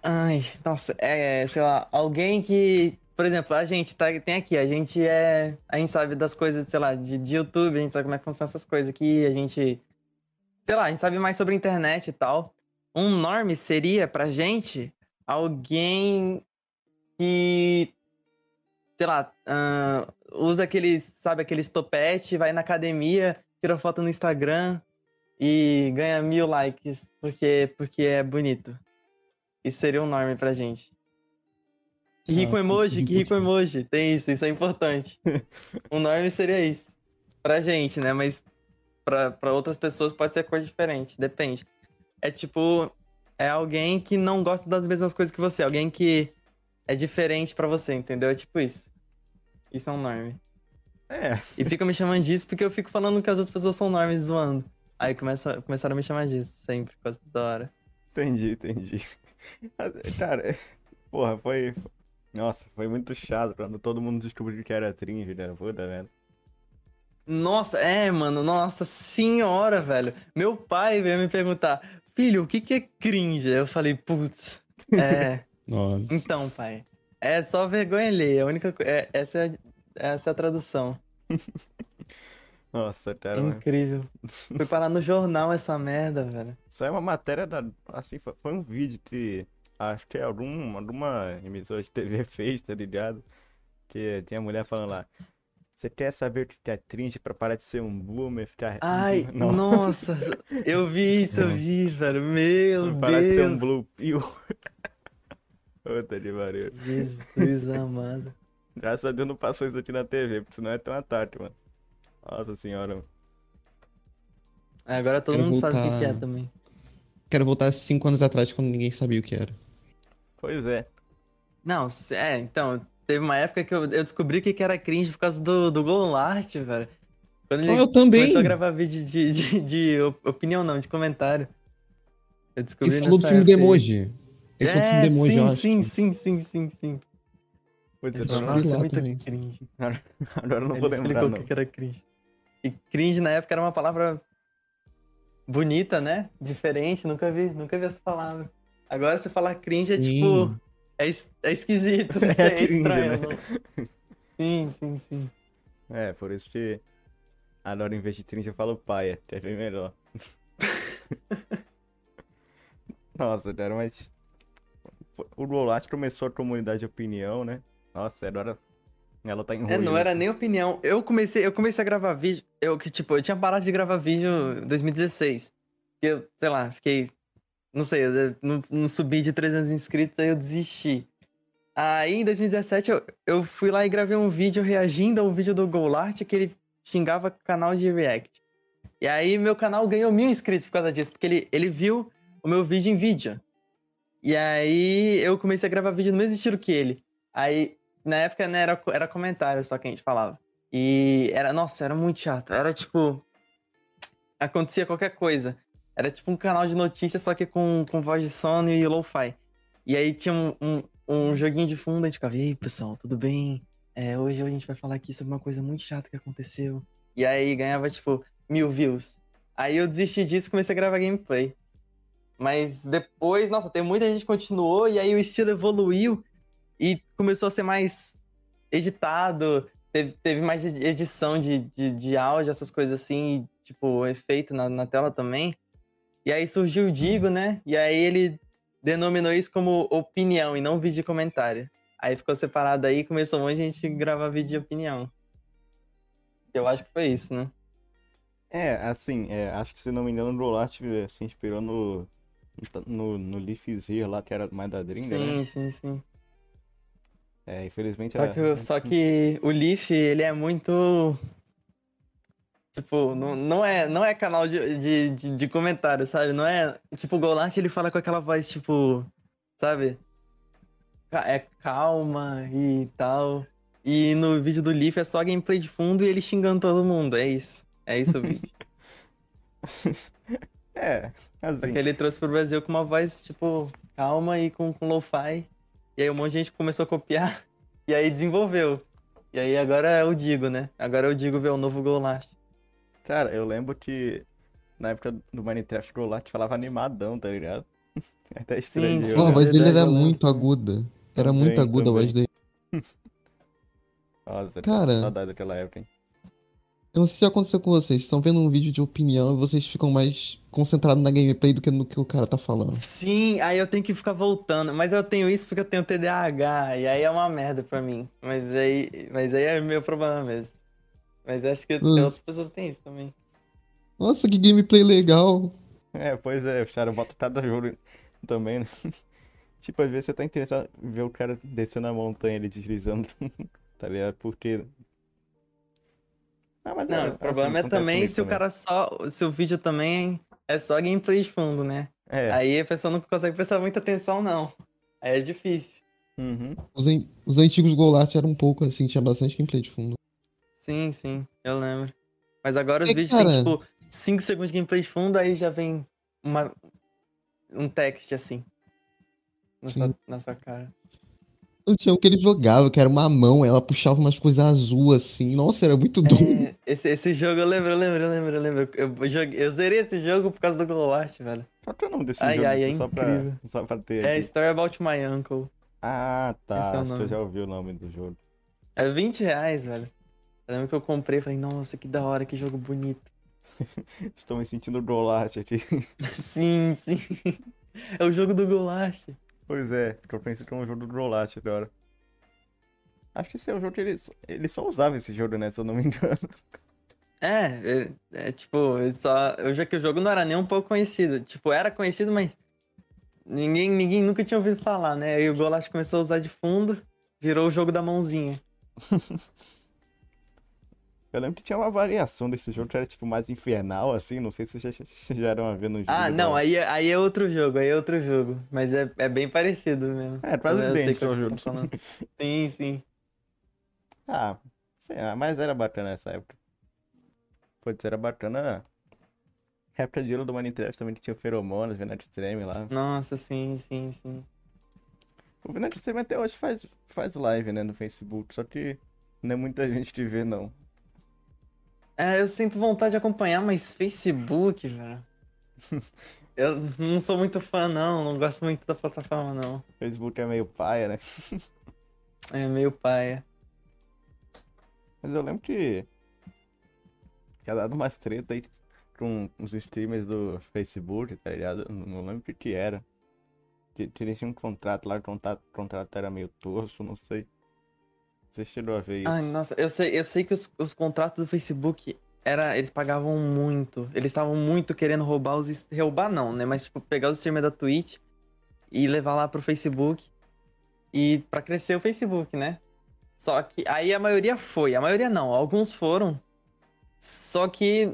Ai, nossa, é, sei lá, alguém que. Por exemplo, a gente tá, tem aqui, a gente é. A gente sabe das coisas, sei lá, de, de YouTube, a gente sabe como é que funcionam essas coisas aqui, a gente. Sei lá, a gente sabe mais sobre internet e tal. Um norme seria pra gente alguém que. Sei lá, ahn, usa aqueles, sabe, aqueles topete, vai na academia, tira foto no Instagram e ganha mil likes porque, porque é bonito. Isso seria um norme pra gente. Que rico Ah, emoji, que rico emoji. Tem isso, isso é importante. um norme seria isso. Pra gente, né? Mas pra, pra outras pessoas pode ser coisa diferente, depende. É tipo, é alguém que não gosta das mesmas coisas que você, alguém que é diferente pra você, entendeu? É tipo isso. Isso é um norme. É, E fica me chamando disso porque eu fico falando que as outras pessoas são normes zoando. Aí começa, começaram a me chamar disso sempre, por causa da hora. entendi, entendi. Cara, porra, foi. Nossa, foi muito chato quando todo mundo descobriu que era Tringe, né? Puta, velho. Nossa, é, mano, nossa senhora, velho. Meu pai veio me perguntar, filho, o que que é cringe? Eu falei, putz, é. Nossa. então, pai, é só vergonha alheia. A única é, essa, é, essa é a tradução. Nossa, É cara, mas- incrível. Fui parar no jornal essa merda, velho. Isso é uma matéria da. Assim, foi foi um vídeo que. Acho que algum, alguma emissora de TV fez, tá ligado? Que tem a mulher falando lá. Você quer saber o que é cringe pra parar de ser um boomer, ficar... Ai, Não. nossa, eu vi isso, eu vi, velho. Meu Pra parar de ser um Deus. blue pill. Puta de pariu. Jesus amado. Graças a Deus não passou isso aqui na TV, porque senão é tão ataque, mano. Nossa senhora, mano. Agora todo Quero mundo sabe o que é voltar- também. Quero voltar cinco anos atrás quando ninguém sabia o que era. Pois é. Não, é, então, teve uma época que eu, eu descobri o que que era cringe por causa do, do Golart, velho. Quando ele Ah, eu também. começou a gravar vídeo de, de, de op- opinião, não, de comentário. Eu descobri Ele falou do filme aí. emoji. Ele falou do filme É, do emoji, sim, eu acho. sim, sim, sim, sim, sim. Putz, falou, lá Nossa, é muito também. cringe. agora eu não Ele vou lembrar, explicou o não. que que era cringe. E cringe na época era uma palavra bonita, né? Diferente, nunca vi, nunca vi essa palavra. Agora se falar cringe é Sim. tipo. É, es- é esquisito, não É sei, é, estranho. né? não. Sim, sim, sim. É, por isso que agora em vez de cringe eu falo paia, que é bem melhor. Nossa, cara, mas o Rolat começou a comunidade de opinião, né? Nossa, agora ela tá É, enrolando. não era nem opinião. Eu comecei, eu comecei a gravar vídeo. Eu que, tipo, eu tinha parado de gravar vídeo em 2016. Que eu, sei lá, fiquei. Não sei, não, não subi de 300 inscritos, aí eu desisti. Aí em 2017 eu, eu fui lá e gravei um vídeo reagindo ao vídeo do Golart que ele xingava canal de React. E aí meu canal ganhou mil inscritos por causa disso, porque ele, ele viu o meu vídeo em vídeo. E aí eu comecei a gravar vídeo no mesmo estilo que ele. Aí na época, né, era, era comentário só que a gente falava. E era, nossa, era muito chato. Era tipo. Acontecia qualquer coisa. Era tipo um canal de notícias, só que com, com voz de sono e lo-fi. E aí tinha um, um, um joguinho de fundo, a gente ficava, e aí, pessoal, tudo bem? É, hoje a gente vai falar aqui sobre uma coisa muito chata que aconteceu. E aí ganhava, tipo, mil views. Aí eu desisti disso e comecei a gravar gameplay. Mas depois, nossa, tem muita gente que continuou, e aí o estilo evoluiu e começou a ser mais editado, teve, teve mais edi- edição de, de, de áudio, essas coisas assim, e, tipo, efeito na, na tela também. E aí surgiu o Digo, né? E aí ele denominou isso como opinião e não vídeo de comentário. Aí ficou separado aí e começou um monte de gente gravar vídeo de opinião. Eu acho que foi isso, né? É, assim, é, acho que se não me engano o Rolat eh, se inspirou no, no, no Leafzir lá, que era mais da Dringa, né? Sim, sim, sim. É, infelizmente Só era- que, o- só que o Leaf, ele é muito. Tipo, não, não, é, não é canal de, de, de, de comentário, sabe? Não é. Tipo, o Golart ele fala com aquela voz, tipo. Sabe? É calma e tal. E no vídeo do Leaf é só gameplay de fundo e ele xingando todo mundo. É isso. É isso o vídeo. É, Só assim, que ele trouxe pro Brasil com uma voz, tipo, calma e com, com lo-fi. E aí um monte de gente começou a copiar. E aí desenvolveu. E aí agora é o Digo, né? Agora é o Digo ver o novo Golast. Cara, eu lembro que na época do Minecraft o Rolat falava animadão, tá ligado? É até estranho. Sim, sim. Ó, a voz dele era muito aguda. Era Também, muito aguda a voz também. dele. Nossa, Cara. cara, saudade daquela época, hein? Eu não sei se aconteceu com vocês. Vocês estão vendo um vídeo de opinião e vocês ficam mais concentrados na gameplay do que no que o cara tá falando. Sim, aí eu tenho que ficar voltando. Mas eu tenho isso porque eu tenho TDAH. E aí é uma merda pra mim. Mas aí, mas aí é meu problema mesmo. Mas acho que Nossa. outras pessoas têm isso também. Nossa, que gameplay legal. É, pois é, o cara bota cada jogo também, né? Tipo, às vezes você tá interessado em ver o cara descendo a montanha, ele deslizando, tá ligado? Porque. Ah, mas Não, é, o problema assim, é também se o cara só. Se o vídeo também é só gameplay de fundo, né? É, Aí a pessoa não consegue prestar muita atenção, não. Aí é difícil. uhum. Os, an- os antigos Golart eram um pouco assim, tinha bastante gameplay de fundo. Sim, sim, eu lembro. Mas agora os É, vídeos cara. têm, tipo, 5 segundos de gameplay de fundo, aí já vem uma, um text assim. Na sua, na sua cara. Não tinha um que ele jogava, que era uma mão, ela puxava umas coisas azul assim. Nossa, era muito doido. É, esse, esse jogo eu lembro, eu lembro, eu lembro, eu lembro. Eu, joguei, eu zerei esse jogo por causa do Golart, velho. Qual que é o nome desse Ai, jogo? ai, é só pra, incrível. só pra ter É aqui. Story About My Uncle. Ah, Esse tá. é o Acho que eu nome. já ouvi o nome do jogo. É 20 reais, velho. Eu lembro que eu comprei e falei, nossa, que da hora, que jogo bonito. Estou me sentindo Golart aqui. Sim, sim. É o jogo do Golart. Pois é, eu penso que é um jogo do Golart agora. Acho que esse é o jogo que ele, ele só usava esse jogo, né? Se eu não me engano. É, é, é, tipo, ele só, eu já que o jogo não era nem um pouco conhecido. Tipo, era conhecido, mas ninguém, ninguém nunca tinha ouvido falar, né? Aí o Golash começou a usar de fundo, virou o jogo da mãozinha. Eu lembro que tinha uma variação desse jogo que era tipo mais infernal, assim. Não sei se vocês já chegaram a ver no jogo. Ah, não, Golash. aí, é- aí é outro jogo, aí é outro jogo. Mas é, é bem parecido mesmo. É, quase idêntico ao jogo. tá. Sim, sim. Ah, sei lá, mas era bacana essa época. Putz, era bacana. Gelo do Minecraft também que tinha o Feromonas, Venat Extreme lá. Nossa, sim, sim, sim. O Venat Extreme até hoje faz, faz live, né, no Facebook, só que não é muita gente que vê, não. É, eu sinto vontade de acompanhar, mas Facebook, velho. Eu não sou muito fã, não. Não gosto muito da plataforma, não. Facebook é meio paia, né? É meio paia. Mas eu lembro que tinha dado umas treta aí com os streamers do Facebook, tá ligado? Não lembro o que que era. Eles tinham um contrato lá, o contrato, o contrato era meio torso, não sei. Você chegou a ver isso? Ai, nossa, eu sei, eu sei que os, os contratos do Facebook era, eles pagavam muito. Eles estavam muito querendo roubar os. Roubar não, né? Mas, tipo, pegar os streamers da Twitch e levar lá pro Facebook. E pra crescer o Facebook, né? Só que aí a maioria foi. A maioria não, alguns foram. Só que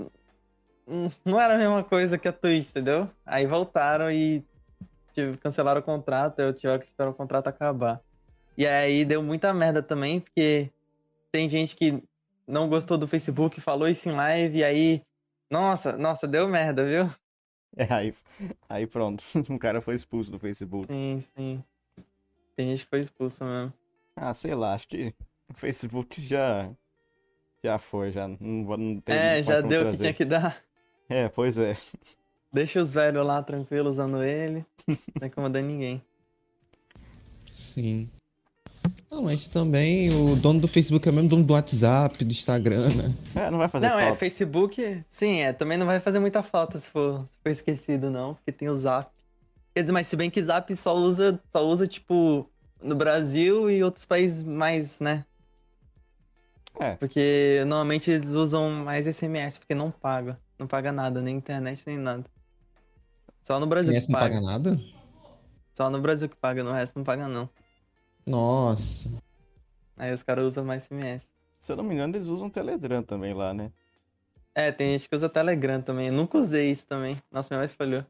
não era a mesma coisa que a Twitch, entendeu? Aí voltaram e cancelaram o contrato, eu tive que esperar o contrato acabar. E aí deu muita merda também, porque tem gente que não gostou do Facebook, falou isso em live, e aí. Nossa, nossa, deu merda, viu? É, aí, aí pronto, o cara foi expulso do Facebook. Sim, sim. Tem gente que foi expulso mesmo. Ah, sei lá, acho que o Facebook já já foi, já não, não tem É, já deu o que tinha que dar. É, pois é. Deixa os velhos lá tranquilos usando ele. Não incomodando ninguém. Sim. Não, mas também o dono do Facebook é o mesmo dono do WhatsApp, do Instagram, né? É, não vai fazer não, é, falta. Facebook, sim, é, também não vai fazer muita falta se for, se for esquecido, não, porque tem o Zap. Quer dizer, mas se bem que Zap só usa, só usa, tipo, no Brasil e outros países mais, né? É. Porque normalmente eles usam mais SMS, porque não paga. Não paga nada, nem internet, nem nada. Só no Brasil SMS que não paga. paga nada? Só no Brasil que paga, no resto não paga, não. Nossa. Aí os caras usam mais SMS. Se eu não me engano, eles usam Telegram também lá, né? É, tem gente que usa Telegram também. Eu nunca usei isso também. Nossa, minha mãe falhou.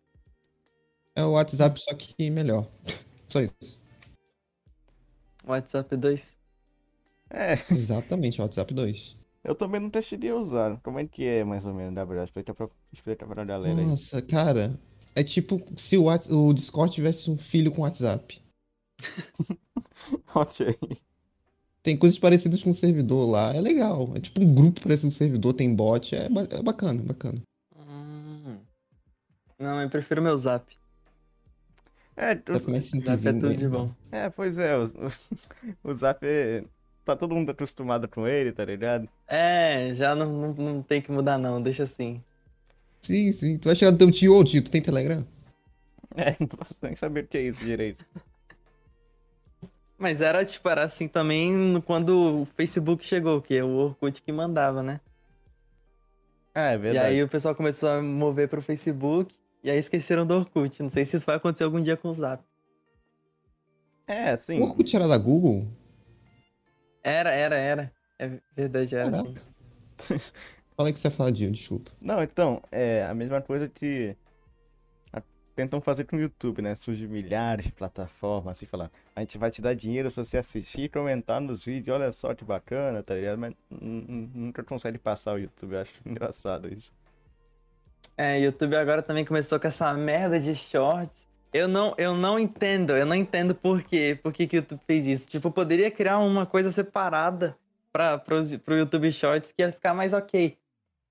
É o WhatsApp, só que melhor. Só isso. WhatsApp 2. É, Exatamente, o WhatsApp 2. eu também não a usar. Como é que é, mais ou menos, na verdade? Explica pra, explica pra galera aí. Nossa, cara. É tipo se o, o Discord tivesse um filho com WhatsApp. ok. Tem coisas parecidas com o servidor lá. É legal. É tipo um grupo parecido com o servidor, tem bot. É, ba- é bacana, bacana. Hum. Não, eu prefiro meu Zap. É, É os- mais Zap é simplesinho. tudo né? de bom. é, pois é, os- o, Zap é- Tá todo mundo acostumado com ele, tá ligado? É, já não, não, não tem que mudar não, deixa assim. Sim, sim. Tu vai chegar no teu tio, ô tio, tu tem Telegram? É, não posso nem saber o que é isso direito. Mas era, tipo, era assim também quando o Facebook chegou, que é o Orkut que mandava, né? Ah, é E verdade. aí o pessoal começou a mover pro Facebook, e aí esqueceram do Orkut. Não sei se isso vai acontecer algum dia com o Zap. É, sim. O Orkut era da Google? Era, era, era. É verdade, era assim. Caraca. Fala que você ia falar, Dio, desculpa. Não, então, é a mesma coisa que tentam fazer com o YouTube, né? Surgem milhares de plataformas, assim, falar, a gente vai te dar dinheiro se você assistir e comentar nos vídeos, olha só que bacana, tá ligado? Mas nunca consegue passar o YouTube, eu acho engraçado isso. É, YouTube agora também começou com essa merda de shorts. Eu não, eu não entendo, eu não entendo por quê, por que, que o YouTube fez isso. Tipo, poderia criar uma coisa separada para pro YouTube Shorts que ia ficar mais ok.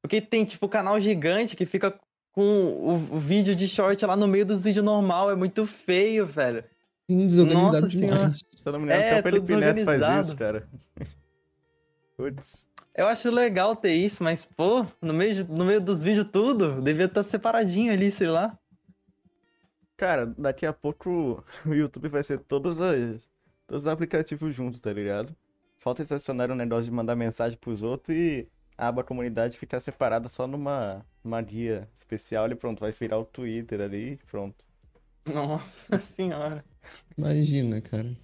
Porque tem, tipo, canal gigante que fica com o, o vídeo de short lá no meio dos vídeos normal. É muito feio, velho. Sim, desorganizado Nossa demais. Se eu não me engano, É, até o Felipe Neto faz isso, cara. Putz. Eu acho legal ter isso, mas, pô, no meio, de- no meio dos vídeos tudo, devia estar separadinho ali, sei lá. Cara, daqui a pouco o YouTube vai ser todos, as, todos os aplicativos juntos, tá ligado? Falta eles adicionarem um negócio de mandar mensagem pros outros e a aba comunidade ficar separada só numa, numa guia especial ali, pronto, vai virar o Twitter ali, pronto. Nossa senhora. Imagina, cara.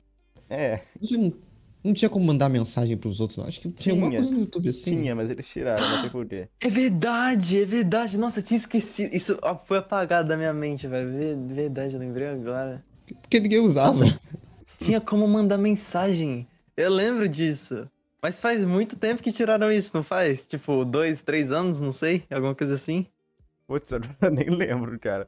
É, Não tinha, não tinha como mandar mensagem pros outros, não. Acho que tinha alguma Tinha. coisa no YouTube assim. tinha, mas eles tiraram, não sei por quê. É verdade, é verdade. Nossa, eu tinha esquecido. Isso foi apagado da minha mente, velho. Ver- Verdade, eu lembrei agora. Porque ninguém usava. Tinha como mandar mensagem. Eu lembro disso. Mas faz muito tempo que tiraram isso, não faz? Tipo, dois, três anos, não sei? Alguma coisa assim. Putz, eu nem lembro, cara.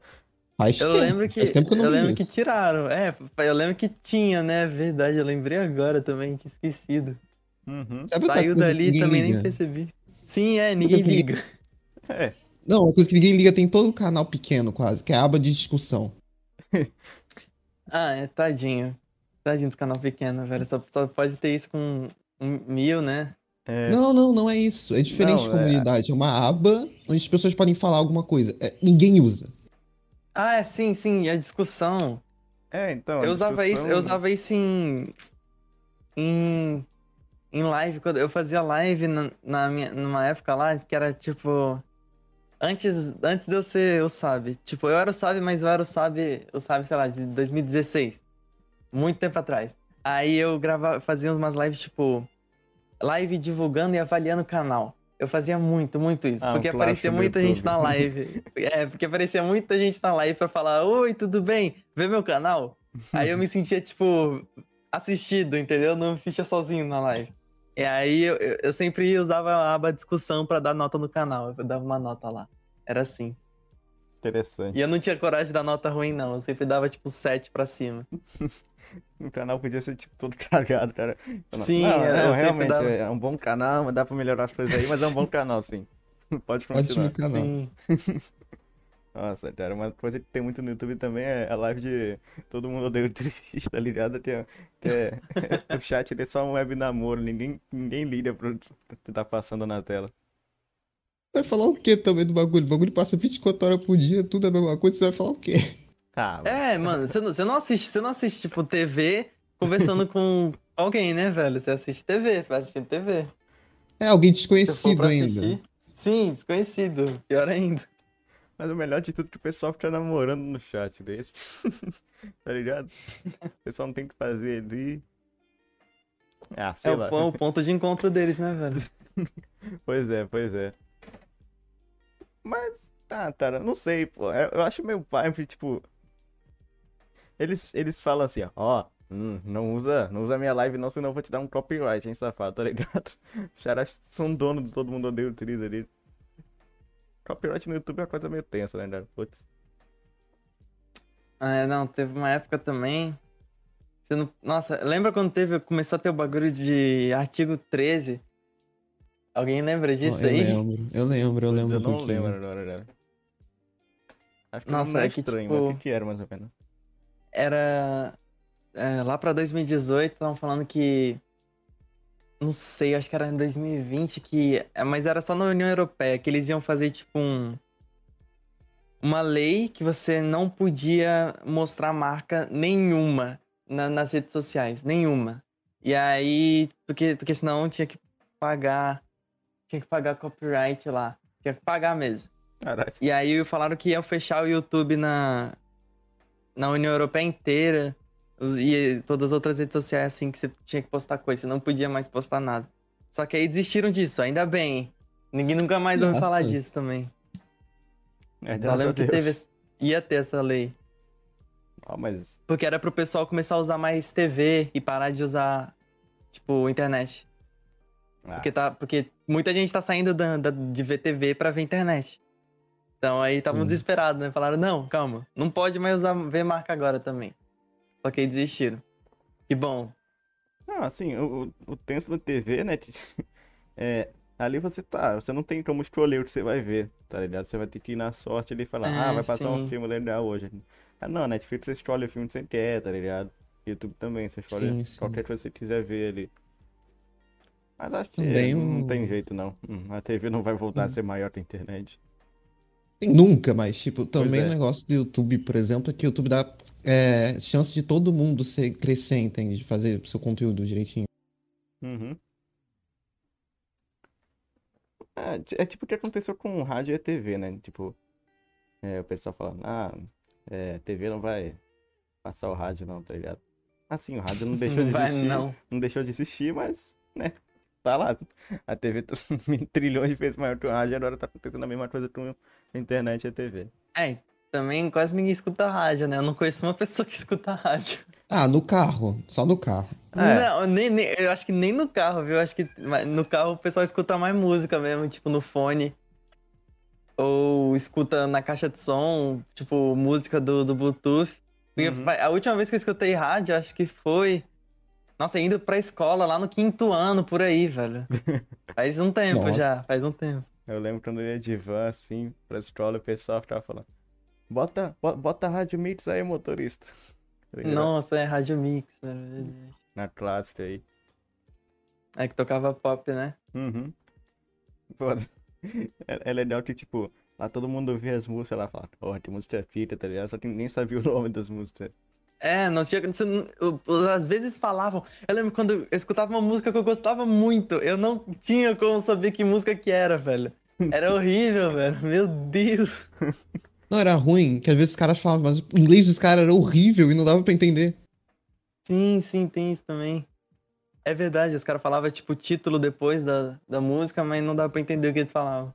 Faz Eu tempo. lembro que. Faz tempo que eu não eu lembro que isso. tiraram. É, eu lembro que tinha, né? Verdade, eu lembrei agora também, tinha esquecido. Uhum. Saiu que dali ninguém também nem liga? percebi. Sim, é, ninguém que ninguém- liga. É, Não, uma coisa que ninguém liga tem todo um canal pequeno quase, que é a aba de discussão. Ah, é, tadinho. Tadinho dos canal pequeno, velho. Só, só pode ter isso com mil, né? é. Não, não, não é isso. É diferente Não, de é- comunidade. É uma aba onde as pessoas podem falar alguma coisa. É, ninguém usa. Ah, é, sim, sim, a discussão. É, então. eu usava isso, eu usava isso em. Em. Em live, quando eu fazia live na, na minha, numa época lá, que era tipo. Antes, antes de eu ser o Sabe. Tipo, eu era o Sabe, mas eu era o Sabe, o Sabe, sei lá, de 2016. Muito tempo atrás. Aí eu gravava, fazia umas lives, tipo. Live divulgando e avaliando o canal. Eu fazia muito, muito isso. Ah, um porque clássico aparecia muita gente YouTube. na live. É, porque aparecia muita gente na live pra falar: Oi, tudo bem? Vê meu canal? Aí eu me sentia, tipo, assistido, entendeu? Eu não me sentia sozinho na live. E aí eu, eu- eu sempre usava a aba discussão pra dar nota no canal. Eu dava uma nota lá. Era assim. Interessante. E eu não tinha coragem de dar nota ruim, não. Eu sempre dava, tipo, 7 pra cima. O canal podia ser, tipo, todo cagado, cara. Sim, não, é, não, realmente, dava. é um bom canal, mas dá pra melhorar as coisas aí, mas é um bom canal, sim. Pode continuar. Ótimo canal. Sim. Nossa, cara, uma coisa que tem muito no YouTube também é a live de todo mundo odeia o triste, tá ligado? Que é, que é- o chat é só um web namoro, ninguém, ninguém liga pro que tá passando na tela. Vai falar o que também do bagulho? O bagulho passa 24 horas por dia, tudo é a mesma coisa, você vai falar o quê? Ah, É, mano, você não, você não assiste, você não assiste, tipo, TV conversando com alguém, né, velho? Você assiste TV, você vai assistindo TV. É alguém desconhecido ainda. assistir. Sim, desconhecido. Pior ainda. mas o melhor de tudo é que o pessoal fica namorando no chat desse. Tá ligado? O pessoal não tem o que fazer ali. Ah, É sei o, lá. pon- o ponto de encontro deles, né, velho? Pois é, pois é. Mas, ah, cara, não sei, pô. Eu, eu acho meio pai, tipo. Eles, eles falam assim, ó, ó, hum, não usa, não usa minha live não, senão eu vou te dar um copyright, hein, safado, tá ligado? Os caras são donos de todo mundo odeia o Tris ali. Copyright no YouTube é uma coisa meio tensa, né, cara? Putz. Ah, é, não, teve uma época também. Não... Nossa, lembra quando teve, começou a ter o bagulho de artigo 13? Alguém lembra disso eu aí? lembro, eu lembro, eu lembro eu um não pouquinho. lembro agora, cara. Acho que Nossa, não é é que, estranho, tipo, mas o que que era mais ou menos? Era. é, lá pra 2018, estavam falando que. Não sei, acho que era em 2020 que. é, Mas era só na União Europeia, que eles iam fazer tipo um. Uma lei que você não podia mostrar marca nenhuma na- nas redes sociais. Nenhuma. E aí. Porque, porque senão tinha que pagar. Tinha que pagar copyright lá. Tinha que pagar mesmo. Caralho. E aí falaram que iam fechar o YouTube na, na União Europeia inteira. E todas as outras redes sociais, assim, que você tinha que postar coisa. Você não podia mais postar nada. Só que aí desistiram disso, ainda bem. Ninguém nunca mais ouviu falar disso também. É, graças lembro que teve, ia ter essa lei. Ah, mas Porque era pro pessoal começar a usar mais TV e parar de usar, tipo, internet. ah, Porque, tá, porque muita gente tá saindo da, da- de ver TV pra ver internet. Então aí estavam Hum. desesperados, né? Falaram, não, calma, não pode mais usar ver marca agora também. Só que aí desistiram. Que bom. Não, assim, o, o tenso da TV, né? É, ali você tá, você não tem como escolher o que você vai ver, tá ligado? Você vai ter que ir na sorte ali e falar, É, ah, vai passar um sim. filme legal hoje. Ah, não, Netflix você escolhe o filme que você quer, tá ligado? YouTube também, você escolhe Sim, sim. qualquer coisa que você quiser ver ali. Mas acho que Também não o- tem jeito, não. Hum, A TV não vai voltar a Hum. ser maior que a internet. Nunca mais. Tipo, também é. o negócio do YouTube, por exemplo, é que o YouTube dá é, chance de todo mundo ser, crescer, entende? De fazer seu conteúdo direitinho. Uhum. É, é tipo o que aconteceu com rádio e a TV, né? Tipo, é, o pessoal falando, ah, é, TV não vai passar o rádio não, tá ligado? Assim, o rádio não deixou de Vai existir, não. não deixou de existir, mas, né, tá lá. A TV tá trilhões de vezes maior que o rádio, agora tá acontecendo a mesma coisa com a internet e a TV. É, também quase ninguém escuta rádio, né? Eu não conheço uma pessoa que escuta rádio. Ah, no carro. Só no carro. É. Não, nem, nem- eu acho que nem no carro, viu? Eu acho que no carro o pessoal escuta mais música mesmo, tipo no fone. Ou escuta na caixa de som, tipo, música do, do Bluetooth. Uhum. a última vez que eu escutei rádio, acho que foi. Nossa, indo pra escola lá no quinto ano, por aí, velho. Faz um tempo Nossa. já, faz um tempo. Eu lembro quando eu ia de van, assim, pra escola, o pessoal ficava falando, bota, bo- bota a rádio mix aí, motorista. Tá? Nossa, é Rádio Mix, velho. Na clássica aí. É que tocava pop, né? Uhum. Foda. É, é legal que, tipo, lá todo mundo ouvia as músicas lá, falava, ó, que música fita, tá ligado? Só que ninguém sabia o nome das músicas. É, não tinha. você Às vezes falavam. Eu lembro quando eu escutava uma música que eu gostava muito. Eu não tinha como saber que música que era, velho. Era horrível, velho. Meu Deus. Não, era ruim, que às vezes os caras falavam, mas o inglês dos caras era horrível e não dava pra entender. Sim, sim, tem isso também. É verdade, os caras falavam, tipo, o título depois da, da música, mas não dava pra entender o que eles falavam.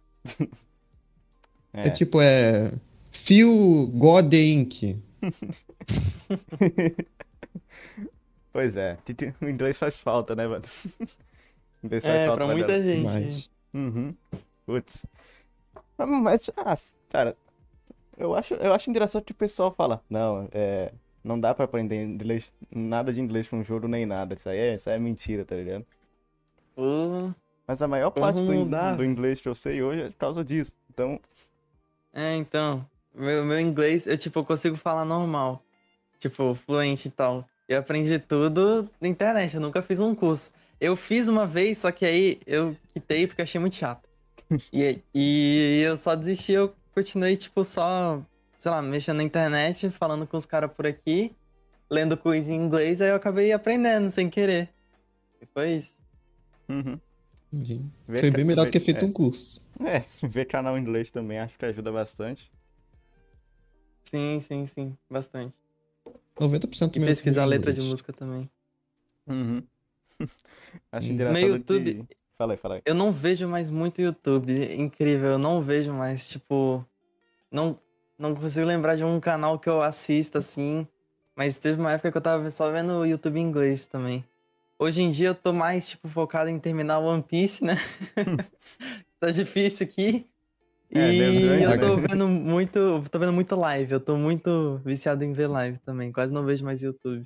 É, É. tipo, é. Phil God Inc. Pois é, o inglês faz falta, né, mano? O inglês faz É, falta pra pra muita gente. Mas. Uhum. Putz. Mas, ah, cara, eu acho, eu acho engraçado que o pessoal fala, não, é, não dá pra aprender inglês, nada de inglês com jogo nem nada, isso aí é, isso aí é mentira, tá ligado? Pô, Mas a maior parte do, do inglês que eu sei hoje é por causa disso, então, É, então, meu, meu inglês, eu, tipo, eu consigo falar normal. Tipo, fluente e tal. Eu aprendi tudo na internet, eu nunca fiz um curso. Eu fiz uma vez, só que aí eu quitei porque achei muito chato. E, e eu só desisti, eu continuei, tipo, só, sei lá, mexendo na internet, falando com os caras por aqui, lendo coisa em inglês, aí eu acabei aprendendo sem querer. E foi isso. uhum. Foi bem melhor do ver- que feito é, um curso. É, ver canal em inglês também acho que ajuda bastante. Sim, sim, sim, bastante. 90% do E meu pesquisar letra de música também. Uhum. Acho Hum. engraçado Meu YouTube- que... Fala aí, fala aí. Eu não vejo mais muito YouTube. Incrível, eu não vejo mais, tipo. Não, não consigo lembrar de um canal que eu assista assim. Mas teve uma época que eu tava só vendo YouTube em inglês também. Hoje em dia eu tô mais, tipo, focado em terminar One Piece, né? tá difícil aqui. É, e eu tô vendo muito. Tô vendo muito live. Eu tô muito viciado em ver live também. Quase não vejo mais YouTube.